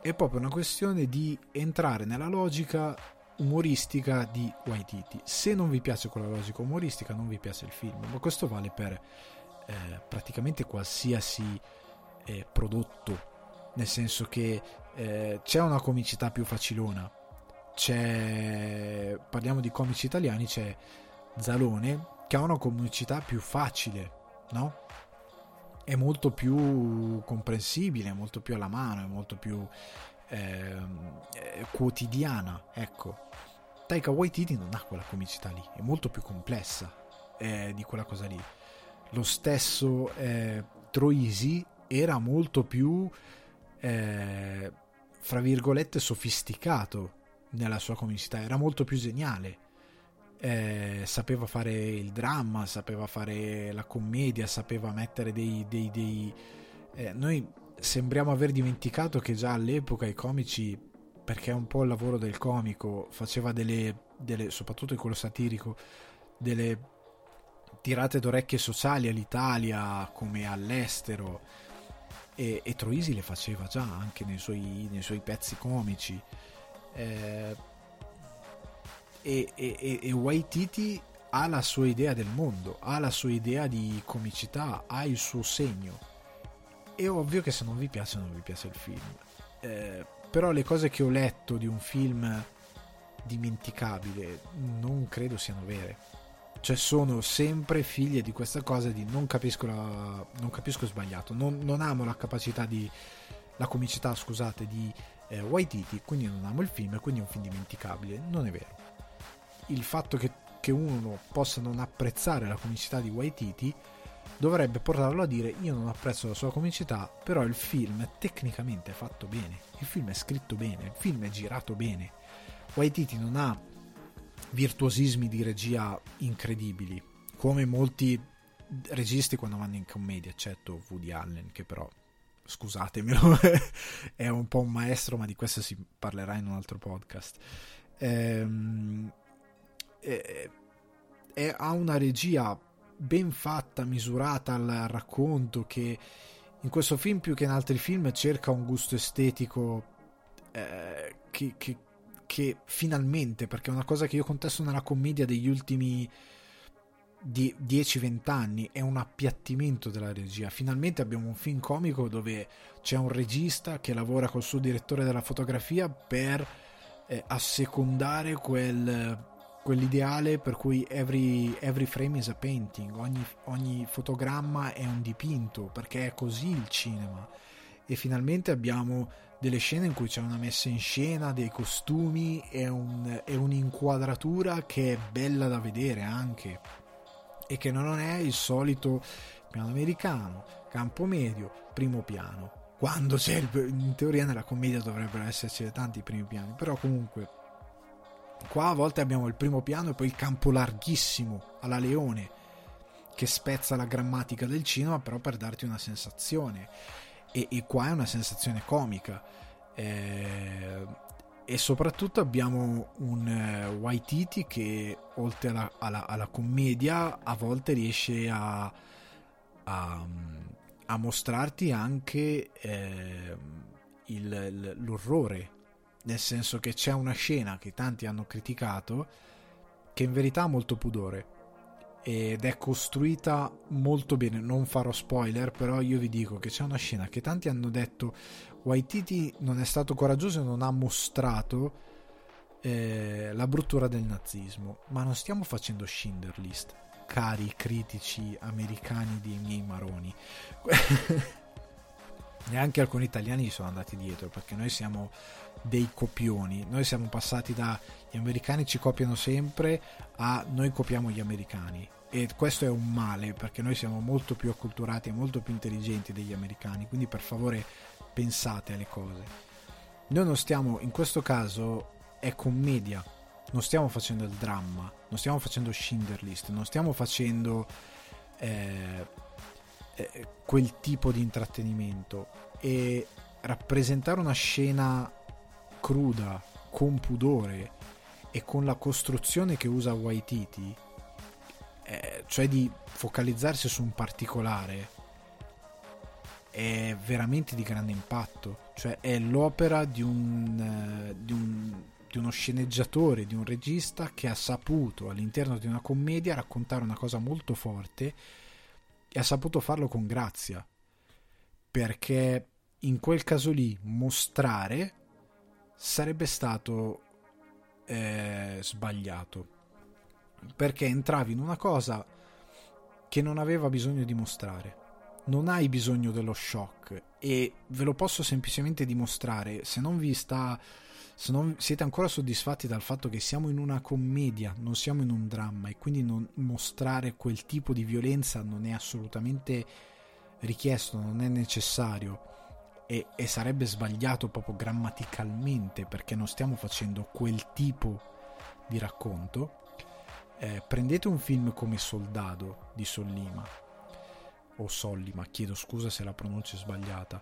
è proprio una questione di entrare nella logica umoristica di Waititi. Se non vi piace quella logica umoristica, non vi piace il film, ma questo vale per eh, praticamente qualsiasi eh, prodotto, nel senso che eh, c'è una comicità più facilona, c'è, parliamo di comici italiani, c'è Zalone che ha una comicità più facile, no? È molto più comprensibile, molto più alla mano, è molto più ehm, eh, quotidiana, ecco. Taika Waititi non ha quella comicità lì, è molto più complessa eh, di quella cosa lì. Lo stesso eh, Troisi era molto più, eh, fra virgolette, sofisticato nella sua comicità, era molto più geniale eh, sapeva fare il dramma, sapeva fare la commedia, sapeva mettere dei... dei, dei eh, noi sembriamo aver dimenticato che già all'epoca i comici, perché è un po' il lavoro del comico, faceva delle, delle soprattutto in quello satirico, delle tirate d'orecchie sociali all'Italia come all'estero e, e Troisi le faceva già anche nei suoi, nei suoi pezzi comici. Eh, e, e, e Waititi ha la sua idea del mondo, ha la sua idea di comicità, ha il suo segno. È ovvio che se non vi piace, non vi piace il film. Eh, però le cose che ho letto di un film dimenticabile non credo siano vere. Cioè sono sempre figlie di questa cosa di non capisco, la, non capisco sbagliato, non, non amo la capacità di... la comicità, scusate, di eh, Waititi, quindi non amo il film e quindi è un film dimenticabile. Non è vero il fatto che, che uno possa non apprezzare la comicità di Waititi dovrebbe portarlo a dire io non apprezzo la sua comicità, però il film tecnicamente è fatto bene, il film è scritto bene, il film è girato bene. Waititi non ha virtuosismi di regia incredibili, come molti registi quando vanno in commedia, eccetto Woody Allen, che però, scusatemelo, è un po' un maestro, ma di questo si parlerà in un altro podcast. Ehm, è, è, ha una regia ben fatta, misurata al racconto, che in questo film più che in altri film cerca un gusto estetico eh, che, che, che, finalmente, perché è una cosa che io contesto nella commedia degli ultimi 10-20 anni, è un appiattimento della regia. Finalmente abbiamo un film comico dove c'è un regista che lavora col suo direttore della fotografia per eh, assecondare quel quell'ideale per cui every, every frame is a painting, ogni, ogni, fotogramma è un dipinto, perché è così il cinema. E finalmente abbiamo delle scene in cui c'è una messa in scena, dei costumi e, un, e un'inquadratura che è bella da vedere anche e che non è il solito piano americano, campo medio, primo piano. Quando c'è il, in teoria nella commedia dovrebbero esserci tanti primi piani, però comunque Qua a volte abbiamo il primo piano e poi il campo larghissimo alla leone che spezza la grammatica del cinema però per darti una sensazione. E, e qua è una sensazione comica. Eh, e soprattutto abbiamo un uh, Waititi che oltre alla, alla, alla, commedia a volte riesce a, a, a mostrarti anche eh, il, l'orrore nel senso che c'è una scena che tanti hanno criticato che in verità ha molto pudore ed è costruita molto bene. Non farò spoiler però io vi dico che c'è una scena che tanti hanno detto Waititi non è stato coraggioso e non ha mostrato eh, la bruttura del nazismo. Ma non stiamo facendo Schindler List cari critici americani dei miei maroni neanche alcuni italiani gli sono andati dietro perché noi siamo dei copioni. Noi siamo passati da gli americani ci copiano sempre a noi copiamo gli americani. E questo è un male perché noi siamo molto più acculturati e molto più intelligenti degli americani. Quindi per favore pensate alle cose. Noi non stiamo in questo caso è commedia. Non stiamo facendo il dramma non stiamo facendo Schindler List non stiamo facendo eh, eh, quel tipo di intrattenimento e rappresentare una scena cruda, con pudore e con la costruzione che usa Waititi, eh, cioè di focalizzarsi su un particolare, è veramente di grande impatto. Cioè è l'opera di, un, uh, di, un, di uno sceneggiatore, di un regista che ha saputo all'interno di una commedia raccontare una cosa molto forte e ha saputo farlo con grazia. Perché in quel caso lì mostrare sarebbe stato eh, sbagliato. Perché entravi in una cosa che non aveva bisogno di mostrare. Non hai bisogno dello shock e ve lo posso semplicemente dimostrare. Se non vi sta se non siete ancora soddisfatti dal fatto che siamo in una commedia, non siamo in un dramma e quindi non mostrare quel tipo di violenza non è assolutamente richiesto, non è necessario e, e sarebbe sbagliato proprio grammaticalmente perché non stiamo facendo quel tipo di racconto. Eh, prendete un film come Soldado di Sollima o Sollima, chiedo scusa se la pronuncia è sbagliata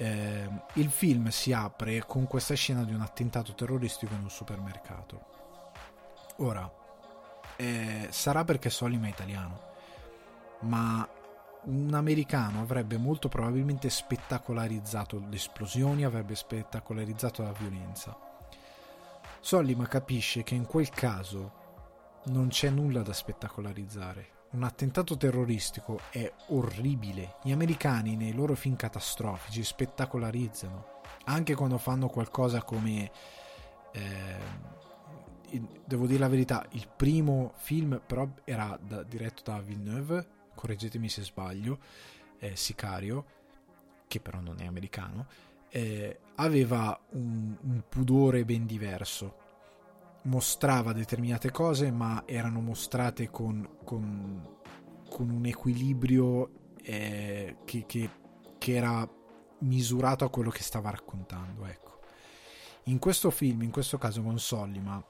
eh, il film si apre con questa scena di un attentato terroristico in un supermercato. Ora, eh, sarà perché Solim è italiano, ma un americano avrebbe molto probabilmente spettacolarizzato le esplosioni, avrebbe spettacolarizzato la violenza. Sollima capisce che in quel caso non c'è nulla da spettacolarizzare un attentato terroristico è orribile. Gli americani nei loro film catastrofici spettacolarizzano, anche quando fanno qualcosa come... Eh, devo dire la verità, il primo film però era da, diretto da Villeneuve, correggetemi se sbaglio, eh, Sicario, che però non è americano, eh, aveva un, un pudore ben diverso mostrava determinate cose, ma erano mostrate con, con, con un equilibrio eh, che, che, che, era misurato a quello che stava raccontando. Ecco. In questo film, in questo caso con Sollima,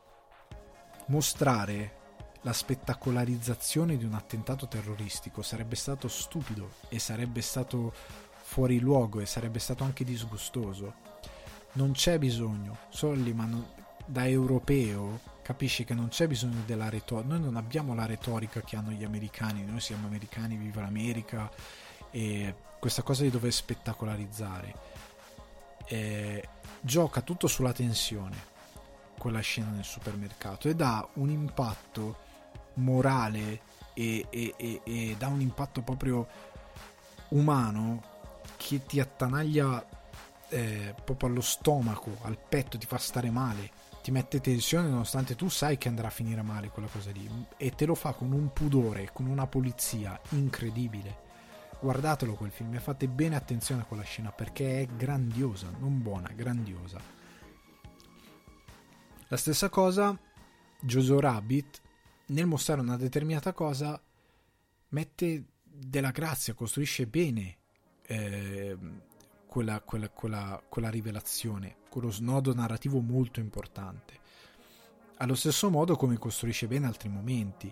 mostrare la spettacolarizzazione di un attentato terroristico sarebbe stato stupido e sarebbe stato fuori luogo e sarebbe stato anche disgustoso. Non c'è bisogno, Solliman da europeo capisce che non c'è bisogno della retorica, noi non abbiamo la retorica che hanno gli americani, noi siamo americani, viva l'America e questa cosa di dover spettacolarizzare. Eh, gioca tutto sulla tensione, quella scena nel supermercato ed ha un impatto morale e, e, e, e dà un impatto proprio umano che ti attanaglia eh, proprio allo stomaco, al petto, ti fa stare male, ti mette tensione nonostante tu sai che andrà a finire male quella cosa lì e te lo fa con un pudore, con una polizia incredibile. Guardatelo quel film e fate bene attenzione a quella scena perché è grandiosa, non buona, grandiosa. La stessa cosa Jojo Rabbit nel mostrare una determinata cosa mette della grazia, costruisce bene eh, quella, quella, quella, quella rivelazione, quello snodo narrativo molto importante. Allo stesso modo come costruisce bene altri momenti.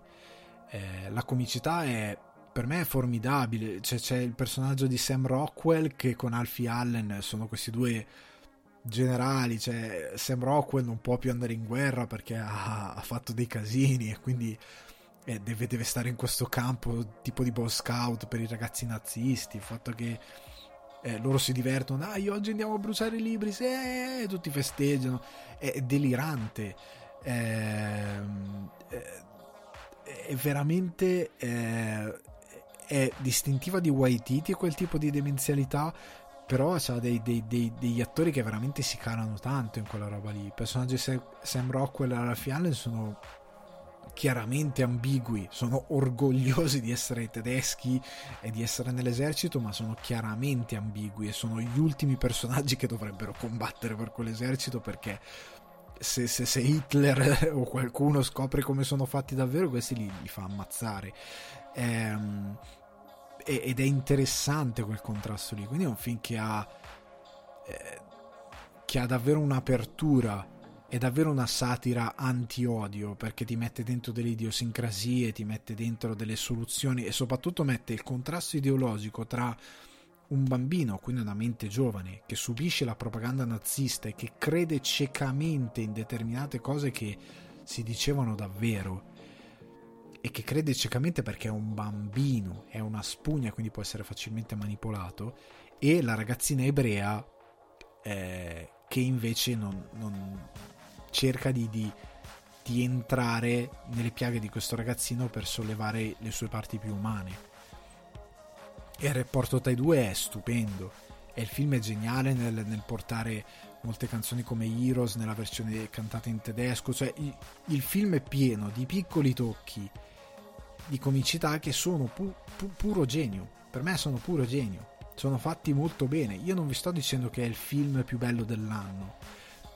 Eh, la comicità è per me è formidabile. Cioè, c'è il personaggio di Sam Rockwell che con Alfie Allen sono questi due generali, cioè Sam Rockwell non può più andare in guerra perché ha, ha fatto dei casini e quindi eh, deve, deve, stare in questo campo tipo di Boy Scout per i ragazzi nazisti, il fatto che eh, loro si divertono, dai oggi andiamo a bruciare i libri, sì, eh, tutti festeggiano, è, è delirante, ehm, è, è veramente eh, è distintiva di Waititi quel tipo di demenzialità però c'ha dei, dei, dei, degli attori che veramente si calano tanto in quella roba lì. I personaggi Sam Rockwell e Ralph Allen sono chiaramente ambigui, sono orgogliosi di essere tedeschi e di essere nell'esercito, ma sono chiaramente ambigui e sono gli ultimi personaggi che dovrebbero combattere per quell'esercito perché se, se, se Hitler o qualcuno scopre come sono fatti davvero, questi li, li fa ammazzare. Ehm, ed è interessante quel contrasto lì. Quindi è un film che ha, eh, che ha davvero un'apertura. È davvero una satira anti-odio perché ti mette dentro delle idiosincrasie, ti mette dentro delle soluzioni e soprattutto mette il contrasto ideologico tra un bambino, quindi una mente giovane, che subisce la propaganda nazista e che crede ciecamente in determinate cose che si dicevano davvero e che crede ciecamente perché è un bambino, è una spugna, quindi può essere facilmente manipolato, e la ragazzina ebrea eh, che invece non, non cerca di, di, di, entrare nelle piaghe di questo ragazzino per sollevare le sue parti più umane. E il rapporto tra i due è stupendo. E il film è geniale nel, nel portare molte canzoni come Heroes nella versione cantata in tedesco. Cioè, il, il film è pieno di piccoli tocchi di comicità che sono pu- pu- puro genio. Per me sono puro genio. Sono fatti molto bene. Io non vi sto dicendo che è il film più bello dell'anno,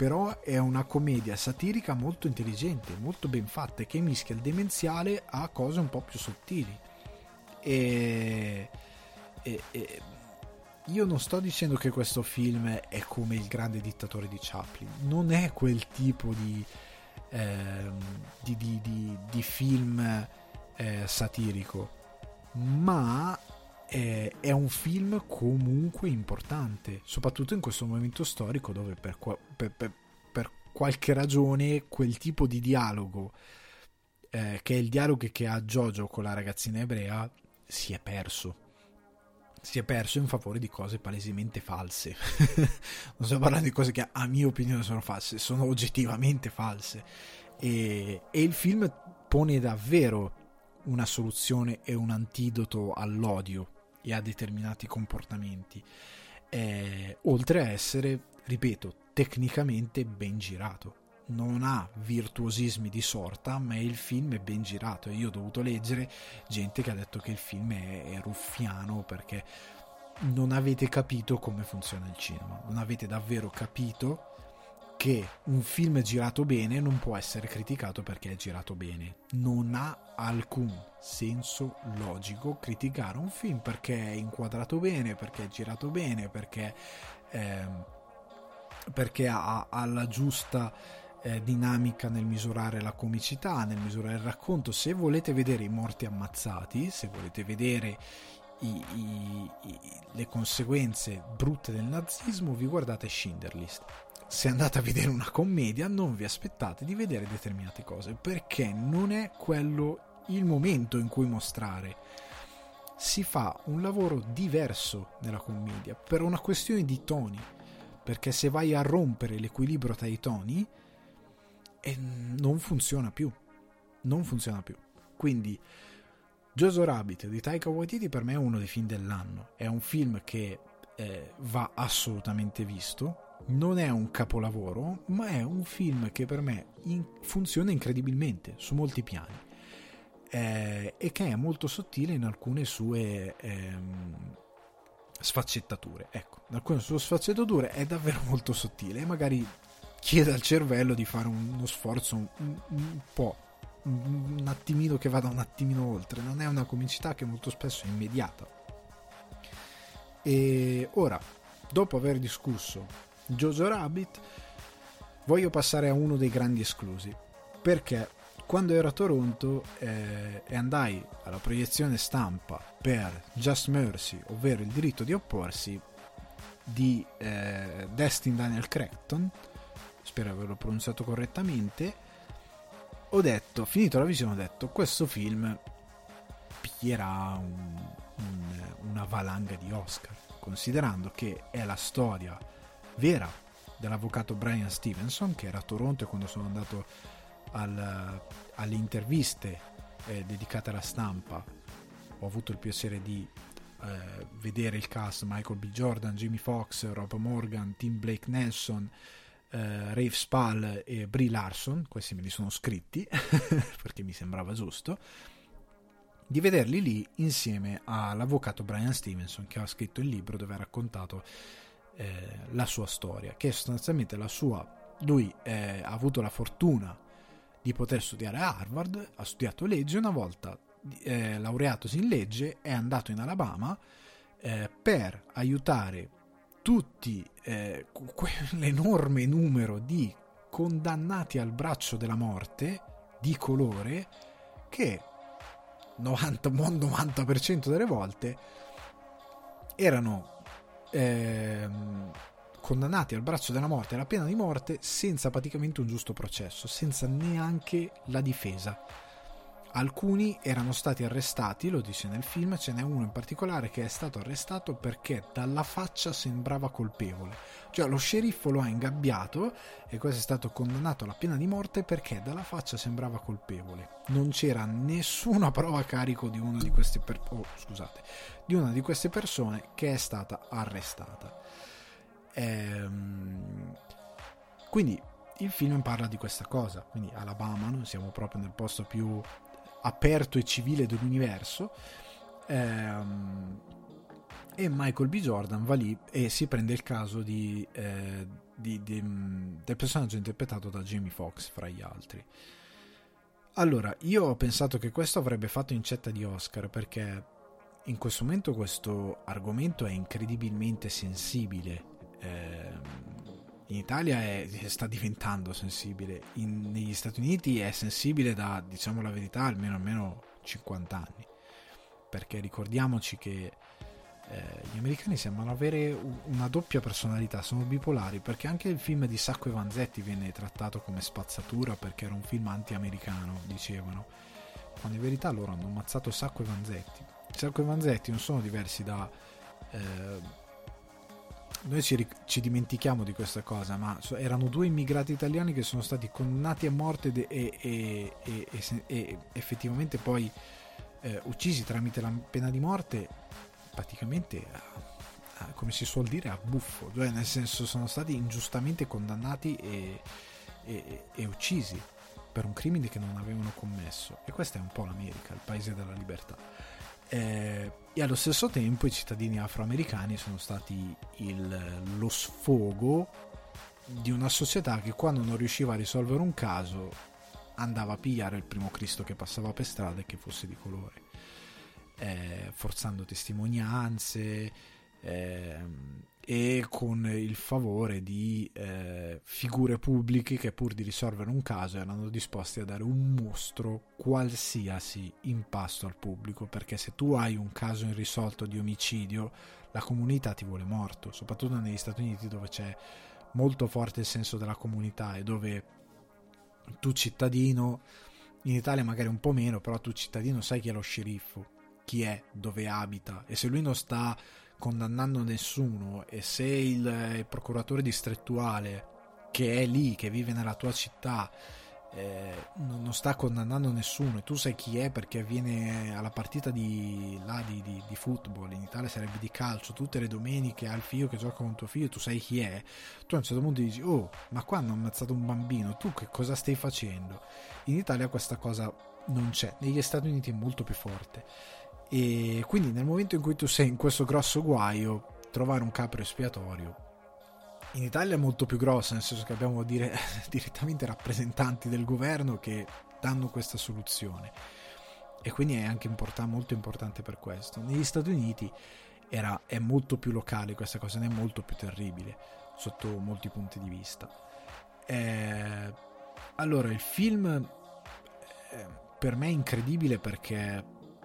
però è una commedia satirica molto intelligente, molto ben fatta, che mischia il demenziale a cose un po' più sottili. E, e, e io non sto dicendo che questo film è come il grande dittatore di Chaplin, non è quel tipo di, eh, di, di, di film eh, satirico, ma è, è, un film comunque importante, soprattutto in questo momento storico dove per, per, per, per qualche ragione quel tipo di dialogo, eh, che è il dialogo che ha Jojo con la ragazzina ebrea, si è perso. Si è perso in favore di cose palesemente false. non sto parlando di cose che a mia opinione sono false, sono oggettivamente false. E, e il film pone davvero una soluzione e un antidoto all'odio e a determinati comportamenti, eh, oltre a essere, ripeto, tecnicamente ben girato. Non ha virtuosismi di sorta, ma il film è ben girato io ho dovuto leggere gente che ha detto che il film è, è ruffiano perché non avete capito come funziona il cinema, non avete davvero capito che un film girato bene non può essere criticato perché è girato bene. Non ha alcun senso logico criticare un film perché è inquadrato bene, perché è girato bene, perché, eh, perché ha, ha, la giusta eh, dinamica nel misurare la comicità, nel misurare il racconto. Se volete vedere i morti ammazzati, se volete vedere i, i, i, le conseguenze brutte del nazismo, vi guardate Schindler List se andate a vedere una commedia non vi aspettate di vedere determinate cose perché non è quello il momento in cui mostrare. Si fa un lavoro diverso nella commedia per una questione di toni perché se vai a rompere l'equilibrio tra i toni eh, non funziona più. Non funziona più. Quindi Jojo Rabbit di Taika Waititi per me è uno dei film dell'anno. È un film che eh, va assolutamente visto. Non è un capolavoro, ma è un film che per me in- funziona incredibilmente su molti piani. Eh, e che è molto sottile in alcune sue ehm, sfaccettature. Ecco, alcune sue sfaccettature è davvero molto sottile e magari chiede al cervello di fare uno sforzo un, un, un po', un attimino che vada un attimino oltre. Non è una comicità che molto spesso è immediata. E ora, dopo aver discusso Jojo Rabbit, voglio passare a uno dei grandi esclusi. Perché quando ero a Toronto eh, e andai alla proiezione stampa per Just Mercy, ovvero il diritto di opporsi, di eh, Destin Daniel Creighton, spero di averlo pronunciato correttamente, ho detto, finito la visione, ho detto, questo film piglierà un, un, una valanga di Oscar, considerando che è la storia vera dell'avvocato Brian Stevenson che era a Toronto e quando sono andato al, alle interviste eh, dedicate alla stampa ho avuto il piacere di eh, vedere il cast Michael B. Jordan, Jimmy Fox, Rob Morgan, Tim Blake Nelson eh, Rafe Spall e Brie Larson questi me li sono scritti perché mi sembrava giusto di vederli lì insieme all'avvocato Brian Stevenson che ha scritto il libro dove ha raccontato eh, la sua storia, che è sostanzialmente la sua. Lui eh, ha avuto la fortuna di poter studiare a Harvard, ha studiato legge, una volta eh, laureatosi in legge è andato in Alabama eh, per aiutare tutti eh, quell'enorme numero di condannati al braccio della morte di colore che 90, 90% delle volte erano ehm, condannati al braccio della morte, alla pena di morte, senza praticamente un giusto processo, senza neanche la difesa. Alcuni erano stati arrestati, lo dice nel film, ce n'è uno in particolare che è stato arrestato perché dalla faccia sembrava colpevole. Cioè lo sceriffo lo ha ingabbiato e questo è stato condannato alla pena di morte perché dalla faccia sembrava colpevole. Non c'era nessuna prova a carico di, di, per- oh, scusate, di una di queste persone che è stata arrestata. Ehm... Quindi il film parla di questa cosa, quindi Alabama, noi siamo proprio nel posto più aperto e civile dell'universo. Ehm, e Michael B. Jordan va lì e si prende il caso di, eh, di, di, del personaggio interpretato da Jamie Foxx, fra gli altri. Allora, io ho pensato che questo avrebbe fatto incetta di Oscar perché in questo momento questo argomento è incredibilmente sensibile. Eh, in Italia è, sta diventando sensibile, in, negli Stati Uniti è sensibile da, diciamo la verità, almeno, almeno 50 anni, perché ricordiamoci che eh, gli americani sembrano avere una doppia personalità, sono bipolari, perché anche il film di Sacco e Vanzetti venne trattato come spazzatura perché era un film anti-americano, dicevano, quando in verità loro hanno ammazzato Sacco e Vanzetti. Sacco e Vanzetti non sono diversi da... Eh, noi ci, ci, dimentichiamo di questa cosa, ma erano due immigrati italiani che sono stati condannati a morte de- e, e, e, e, effettivamente poi eh, uccisi tramite la pena di morte praticamente a, a, come si suol dire a buffo, cioè nel senso sono stati ingiustamente condannati e, uccisi per un crimine che non avevano commesso e questa è un po' l'America, il paese della libertà. Eh, e allo stesso tempo i cittadini afroamericani sono stati il, lo sfogo di una società che quando non riusciva a risolvere un caso andava a pigliare il primo Cristo che passava per strada e che fosse di colore, eh, forzando testimonianze eh, e con il favore di eh, figure pubbliche che pur di risolvere un caso erano disposti a dare un mostro qualsiasi impasto al pubblico, perché se tu hai un caso irrisolto di omicidio, la comunità ti vuole morto, soprattutto negli Stati Uniti dove c'è molto forte il senso della comunità e dove tu cittadino, in Italia magari un po' meno, però tu cittadino sai chi è lo sceriffo, chi è, dove abita e se lui non sta condannando nessuno e se il, il procuratore distrettuale che è lì, che vive nella tua città, eh, non, non, sta condannando nessuno e tu sai chi è perché viene alla partita di, là, di, di, di, football in Italia sarebbe di calcio tutte le domeniche al figlio che gioca con tuo figlio tu sai chi è tu a un certo punto dici oh ma qua hanno ammazzato un bambino tu che cosa stai facendo? In Italia questa cosa non c'è negli Stati Uniti è molto più forte e quindi nel momento in cui tu sei in questo grosso guaio trovare un capro espiatorio in Italia è molto più grossa, nel senso che abbiamo dire, direttamente rappresentanti del governo che danno questa soluzione. E quindi è anche import- molto importante per questo. Negli Stati Uniti era, è molto più locale questa cosa, è molto più terribile sotto molti punti di vista. Eh, allora, il film eh, per me è incredibile perché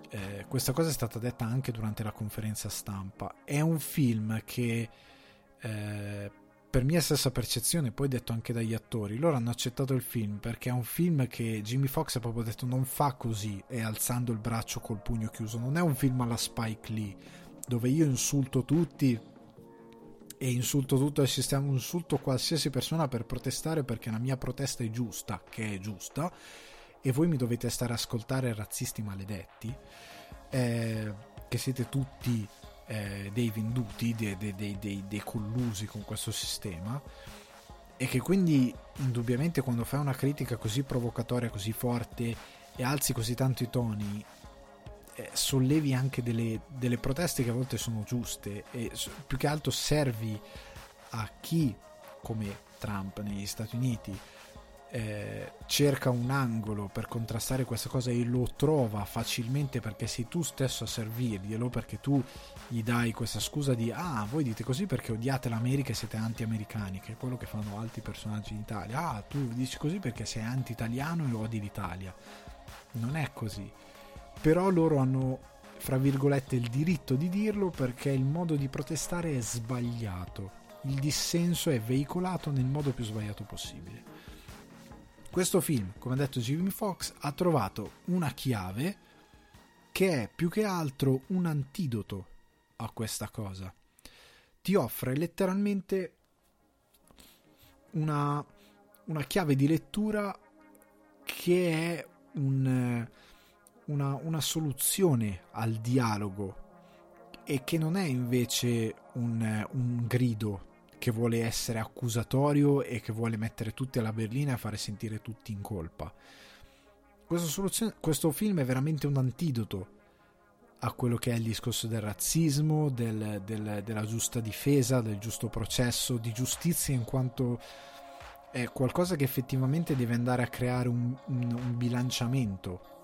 eh, questa cosa è stata detta anche durante la conferenza stampa. È un film che eh, per mia stessa percezione, poi detto anche dagli attori, loro hanno accettato il film perché è un film che Jimmy Fox ha proprio detto non fa così e alzando il braccio col pugno chiuso, non è un film alla Spike Lee dove io insulto tutti e insulto tutto il sistema, insulto qualsiasi persona per protestare perché la mia protesta è giusta, che è giusta, e voi mi dovete stare a ascoltare razzisti maledetti, eh, che siete tutti eh, dei venduti, dei, dei, dei, dei, collusi con questo sistema e che quindi indubbiamente quando fai una critica così provocatoria, così forte e alzi così tanto i toni, eh, sollevi anche delle, delle, proteste che a volte sono giuste e più che altro servi a chi come Trump negli Stati Uniti eh, cerca un angolo per contrastare questa cosa e lo trova facilmente perché sei tu stesso a servirglielo perché tu gli dai questa scusa di ah voi dite così perché odiate l'America e siete anti-americani che è quello che fanno altri personaggi in Italia. Ah tu dici così perché sei anti-italiano e odi l'Italia non è così. Però loro hanno fra virgolette il diritto di dirlo perché il modo di protestare è sbagliato. Il dissenso è veicolato nel modo più sbagliato possibile questo film, come ha detto Jimmy Fox, ha trovato una chiave che è più che altro un antidoto a questa cosa. Ti offre letteralmente una, una chiave di lettura che è un, una, una soluzione al dialogo e che non è invece un, un grido che vuole essere accusatorio e che vuole mettere tutti alla berlina e fare sentire tutti in colpa. questo film è veramente un antidoto a quello che è il discorso del razzismo, del, del, della giusta difesa, del giusto processo, di giustizia in quanto è qualcosa che effettivamente deve andare a creare un, un, un bilanciamento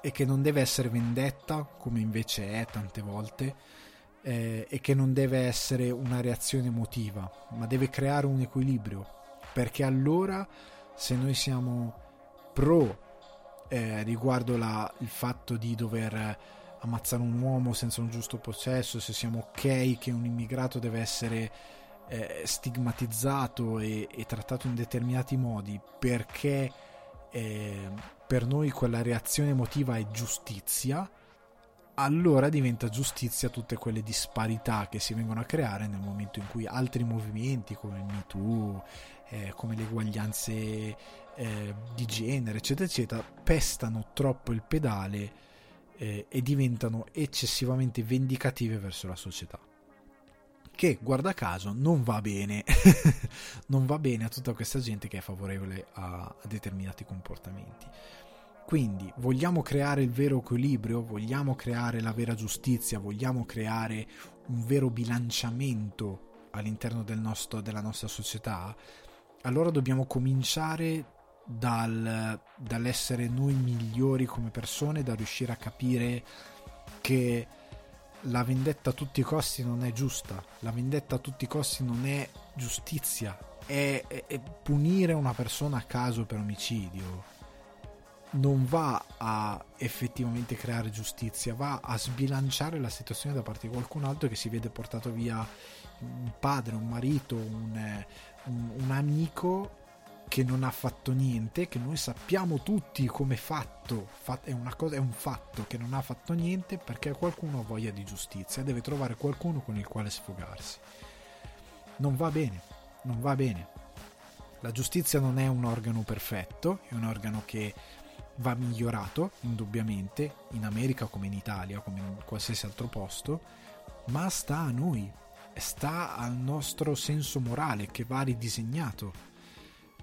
e che non deve essere vendetta come invece è tante volte eh, e che non deve essere una reazione emotiva, ma deve creare un equilibrio, perché allora se noi siamo pro eh, riguardo la, il fatto di dover ammazzare un uomo senza un giusto processo, se siamo ok che un immigrato deve essere eh, stigmatizzato e, e, trattato in determinati modi perché eh, per noi quella reazione emotiva è giustizia, allora diventa giustizia tutte quelle disparità che si vengono a creare nel momento in cui altri movimenti come il MeToo, eh, come le eguaglianze eh, di genere, eccetera, eccetera, pestano troppo il pedale eh, e diventano eccessivamente vendicative verso la società. Che, guarda caso, non va bene, non va bene a tutta questa gente che è favorevole a, a determinati comportamenti. Quindi vogliamo creare il vero equilibrio, vogliamo creare la vera giustizia, vogliamo creare un vero bilanciamento all'interno del nostro, della nostra società, allora dobbiamo cominciare dal, dall'essere noi migliori come persone, da riuscire a capire che la vendetta a tutti i costi non è giusta, la vendetta a tutti i costi non è giustizia, è, è, è punire una persona a caso per omicidio. Non va a effettivamente creare giustizia, va a sbilanciare la situazione da parte di qualcun altro che si vede portato via un padre, un marito, un, un, un amico che non ha fatto niente, che noi sappiamo tutti come fatto, è, cosa, è un fatto che non ha fatto niente perché qualcuno ha voglia di giustizia, deve trovare qualcuno con il quale sfogarsi. Non va bene, non va bene. La giustizia non è un organo perfetto, è un organo che va migliorato, indubbiamente, in America come in Italia, come in qualsiasi altro posto, ma sta a noi, sta al nostro senso morale che va ridisegnato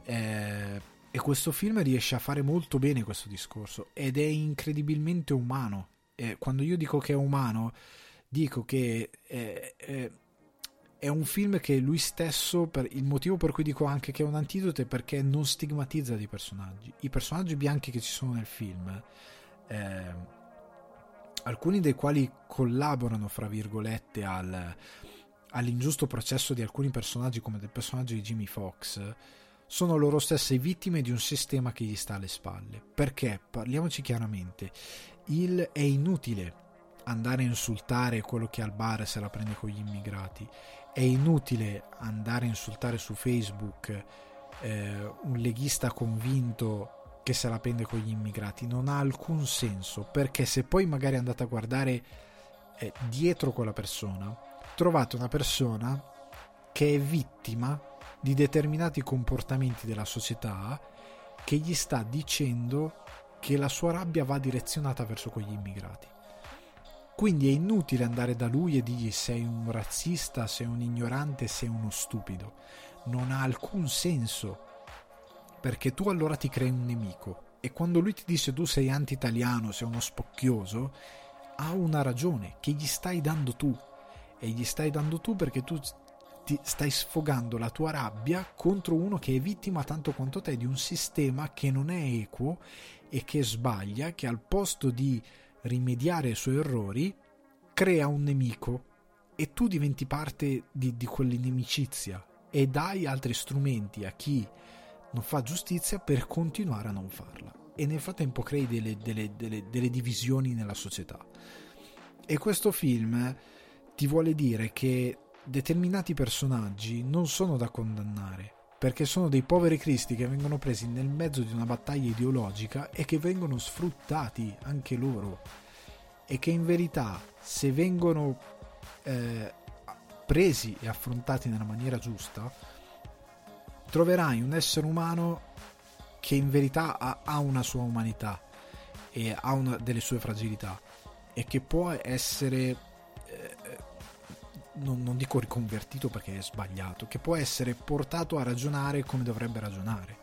eh, e questo film riesce a fare molto bene questo discorso ed è incredibilmente umano. Eh, quando io dico che è umano, dico che è, è, un film che lui stesso, per, il motivo per cui dico anche che è un antidoto è perché non stigmatizza dei personaggi. I personaggi bianchi che ci sono nel film, eh, alcuni dei quali collaborano, fra virgolette, al, all'ingiusto processo di alcuni personaggi come del personaggio di Jimmy Fox sono loro stesse vittime di un sistema che gli sta alle spalle. Perché, parliamoci chiaramente, il, è inutile andare a insultare quello che al bar se la prende con gli immigrati, è inutile andare a insultare su Facebook eh, un leghista convinto che se la prende con gli immigrati, non ha alcun senso, perché se poi magari andate a guardare eh, dietro quella persona, trovate una persona che è vittima di determinati comportamenti della società che gli sta dicendo che la sua rabbia va direzionata verso quegli immigrati. Quindi è inutile andare da lui e dirgli sei un razzista, sei un ignorante, sei uno stupido. Non ha alcun senso, perché tu allora ti crei un nemico. E quando lui ti dice tu sei anti-italiano, sei uno spocchioso, ha una ragione che gli stai dando tu. E gli stai dando tu perché tu stai sfogando la tua rabbia contro uno che è vittima tanto quanto te di un sistema che non è equo e che sbaglia, che al posto di rimediare ai suoi errori crea un nemico e tu diventi parte di, di quell'inimicizia e dai altri strumenti a chi non fa giustizia per continuare a non farla. E nel frattempo crei delle, delle, delle, delle divisioni nella società. E questo film ti vuole dire che determinati personaggi non sono da condannare, perché sono dei poveri cristi che vengono presi nel mezzo di una battaglia ideologica e che vengono sfruttati anche loro. E che in verità se vengono eh, presi e affrontati nella maniera giusta troverai un essere umano che in verità ha, ha una sua umanità e ha una delle sue fragilità e che può essere non, non dico riconvertito perché è sbagliato, che può essere portato a ragionare come dovrebbe ragionare.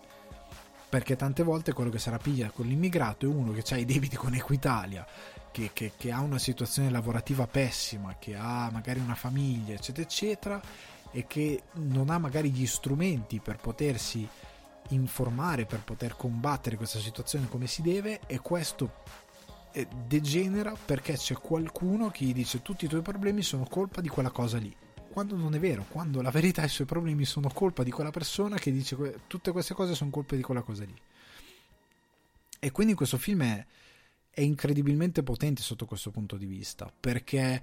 Perché tante volte quello che sarà piglia con l'immigrato è uno che ha i debiti con Equitalia, che, che, che, ha una situazione lavorativa pessima, che ha magari una famiglia, eccetera, eccetera, e che non ha magari gli strumenti per potersi informare, per poter combattere questa situazione come si deve, e questo degenera perché c'è qualcuno che gli dice tutti i tuoi problemi sono colpa di quella cosa lì. Quando non è vero, quando la verità i suoi problemi sono colpa di quella persona che dice que- tutte queste cose sono colpa di quella cosa lì. E quindi questo film è, è incredibilmente potente sotto questo punto di vista, perché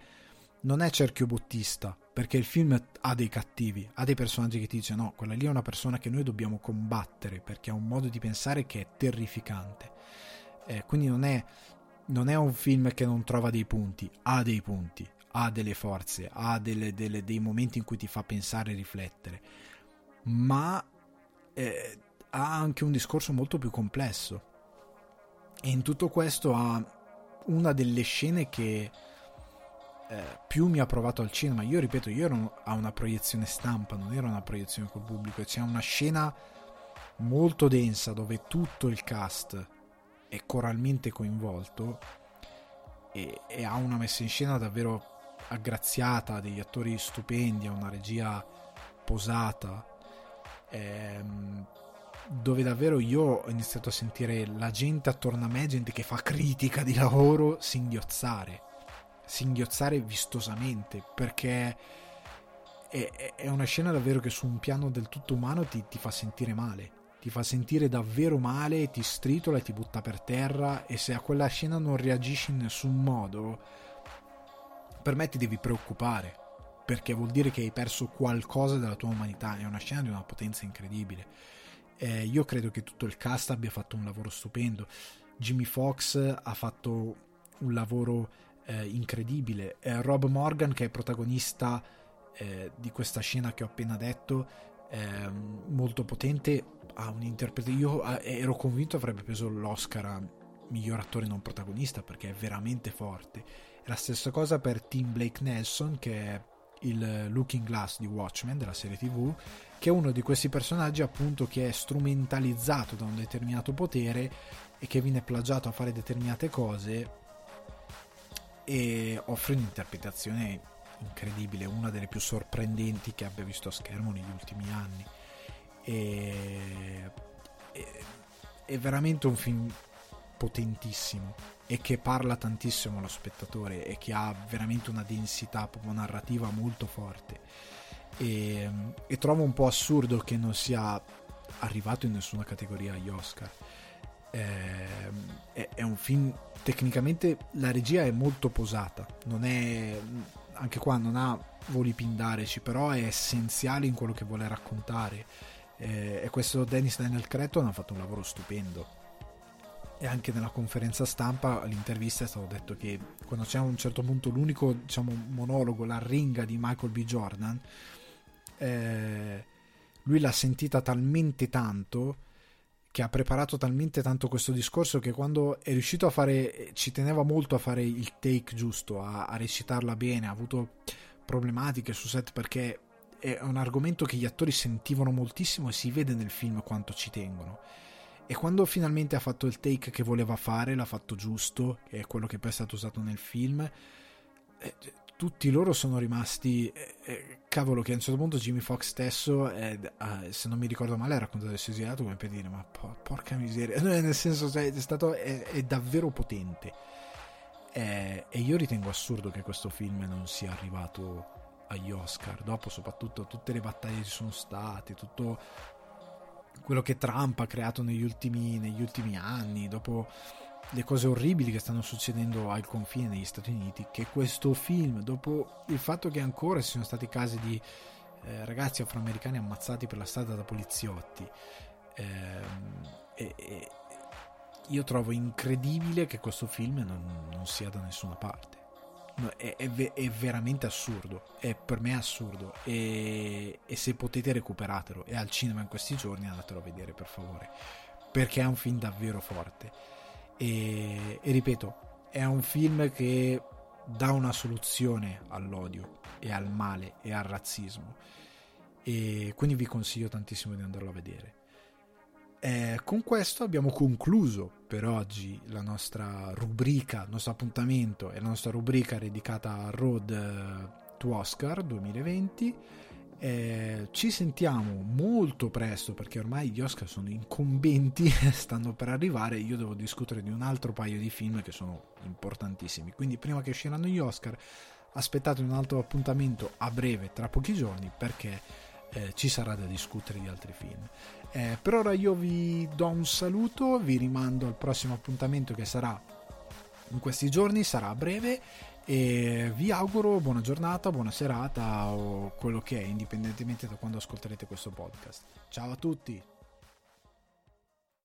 non è cerchio bottista, perché il film ha dei cattivi, ha dei personaggi che ti dicono no, quella lì è una persona che noi dobbiamo combattere, perché ha un modo di pensare che è terrificante. Eh, quindi non è non è un film che non trova dei punti, ha dei punti, ha delle forze, ha delle, delle, dei momenti in cui ti fa pensare e riflettere, ma eh, ha anche un discorso molto più complesso. E in tutto questo ha una delle scene che eh, più mi ha provato al cinema. Io ripeto, io ero a una proiezione stampa, non era una proiezione col pubblico. C'è una scena molto densa dove tutto il cast è coralmente coinvolto e, e, ha una messa in scena davvero aggraziata, degli attori stupendi, ha una regia posata, ehm, dove davvero io ho iniziato a sentire la gente attorno a me, gente che fa critica di lavoro, singhiozzare, singhiozzare vistosamente, perché è, è, una scena davvero che su un piano del tutto umano ti, ti fa sentire male ti fa sentire davvero male, ti stritola e ti butta per terra e se a quella scena non reagisci in nessun modo, per me ti devi preoccupare, perché vuol dire che hai perso qualcosa della tua umanità, è una scena di una potenza incredibile. Eh, io credo che tutto il cast abbia fatto un lavoro stupendo. Jimmy Fox ha fatto un lavoro eh, incredibile. Eh, Rob Morgan, che è protagonista eh, di questa scena che ho appena detto, molto potente, ha un'interpretazione. Io ero convinto avrebbe preso l'Oscar a miglior attore non protagonista perché è veramente forte. La stessa cosa per Tim Blake Nelson, che è il Looking Glass di Watchmen della serie TV, che è uno di questi personaggi appunto che è strumentalizzato da un determinato potere e che viene plagiato a fare determinate cose e offre un'interpretazione incredibile, una delle più sorprendenti che abbia visto a schermo negli ultimi anni. E, è, è veramente un film potentissimo e che parla tantissimo allo spettatore e che ha veramente una densità proprio narrativa molto forte e, e trovo un po' assurdo che non sia arrivato in nessuna categoria agli Oscar eh, è, è, un film tecnicamente la regia è molto posata non è anche qua non ha voli pindarici, però è essenziale in quello che vuole raccontare. Eh, e questo Dennis Daniel Cretton ha fatto un lavoro stupendo. E anche nella conferenza stampa, all'intervista è stato detto che quando c'è a un certo punto l'unico diciamo, monologo, la ringa di Michael B. Jordan, eh, lui l'ha sentita talmente tanto che ha preparato talmente tanto questo discorso che quando è riuscito a fare, ci teneva molto a fare il take giusto, a, a recitarla bene, ha avuto problematiche su set perché è un argomento che gli attori sentivano moltissimo e si vede nel film quanto ci tengono. E quando finalmente ha fatto il take che voleva fare, l'ha fatto giusto, che è quello che poi è stato usato nel film, eh, tutti loro sono rimasti eh, eh, cavolo che a un certo punto Jimmy Fox stesso eh, se non mi ricordo male ha raccontato di essere esiliato come per dire ma por- porca miseria nel senso cioè, è stato è, è davvero potente e io ritengo assurdo che questo film non sia arrivato agli Oscar dopo soprattutto tutte le battaglie che ci sono state tutto quello che Trump ha creato negli ultimi, negli ultimi anni dopo le cose orribili che stanno succedendo al confine negli Stati Uniti, che questo film, dopo il fatto che ancora ci sono stati casi di eh, ragazzi afroamericani ammazzati per la strada da poliziotti, ehm, e, e io trovo incredibile che questo film non, non sia da nessuna parte. È, è, è, veramente assurdo, è per me assurdo. E, e se potete recuperatelo, è al cinema in questi giorni, andatelo a vedere per favore, perché è un film davvero forte. E, e ripeto, è un film che dà una soluzione all'odio e al male e al razzismo. E quindi vi consiglio tantissimo di andarlo a vedere. Eh, con questo abbiamo concluso per oggi la nostra rubrica, il nostro appuntamento e la nostra rubrica dedicata a Road to Oscar 2020. Eh, ci sentiamo molto presto perché ormai gli Oscar sono incombenti, stanno per arrivare. Io devo discutere di un altro paio di film che sono importantissimi. Quindi, prima che usciranno gli Oscar, aspettate un altro appuntamento a breve, tra pochi giorni, perché eh, ci sarà da discutere di altri film. Eh, per ora io vi do un saluto, vi rimando al prossimo appuntamento che sarà in questi giorni, sarà a breve e vi auguro buona giornata, buona serata o quello che è, indipendentemente da quando ascolterete questo podcast. Ciao a tutti!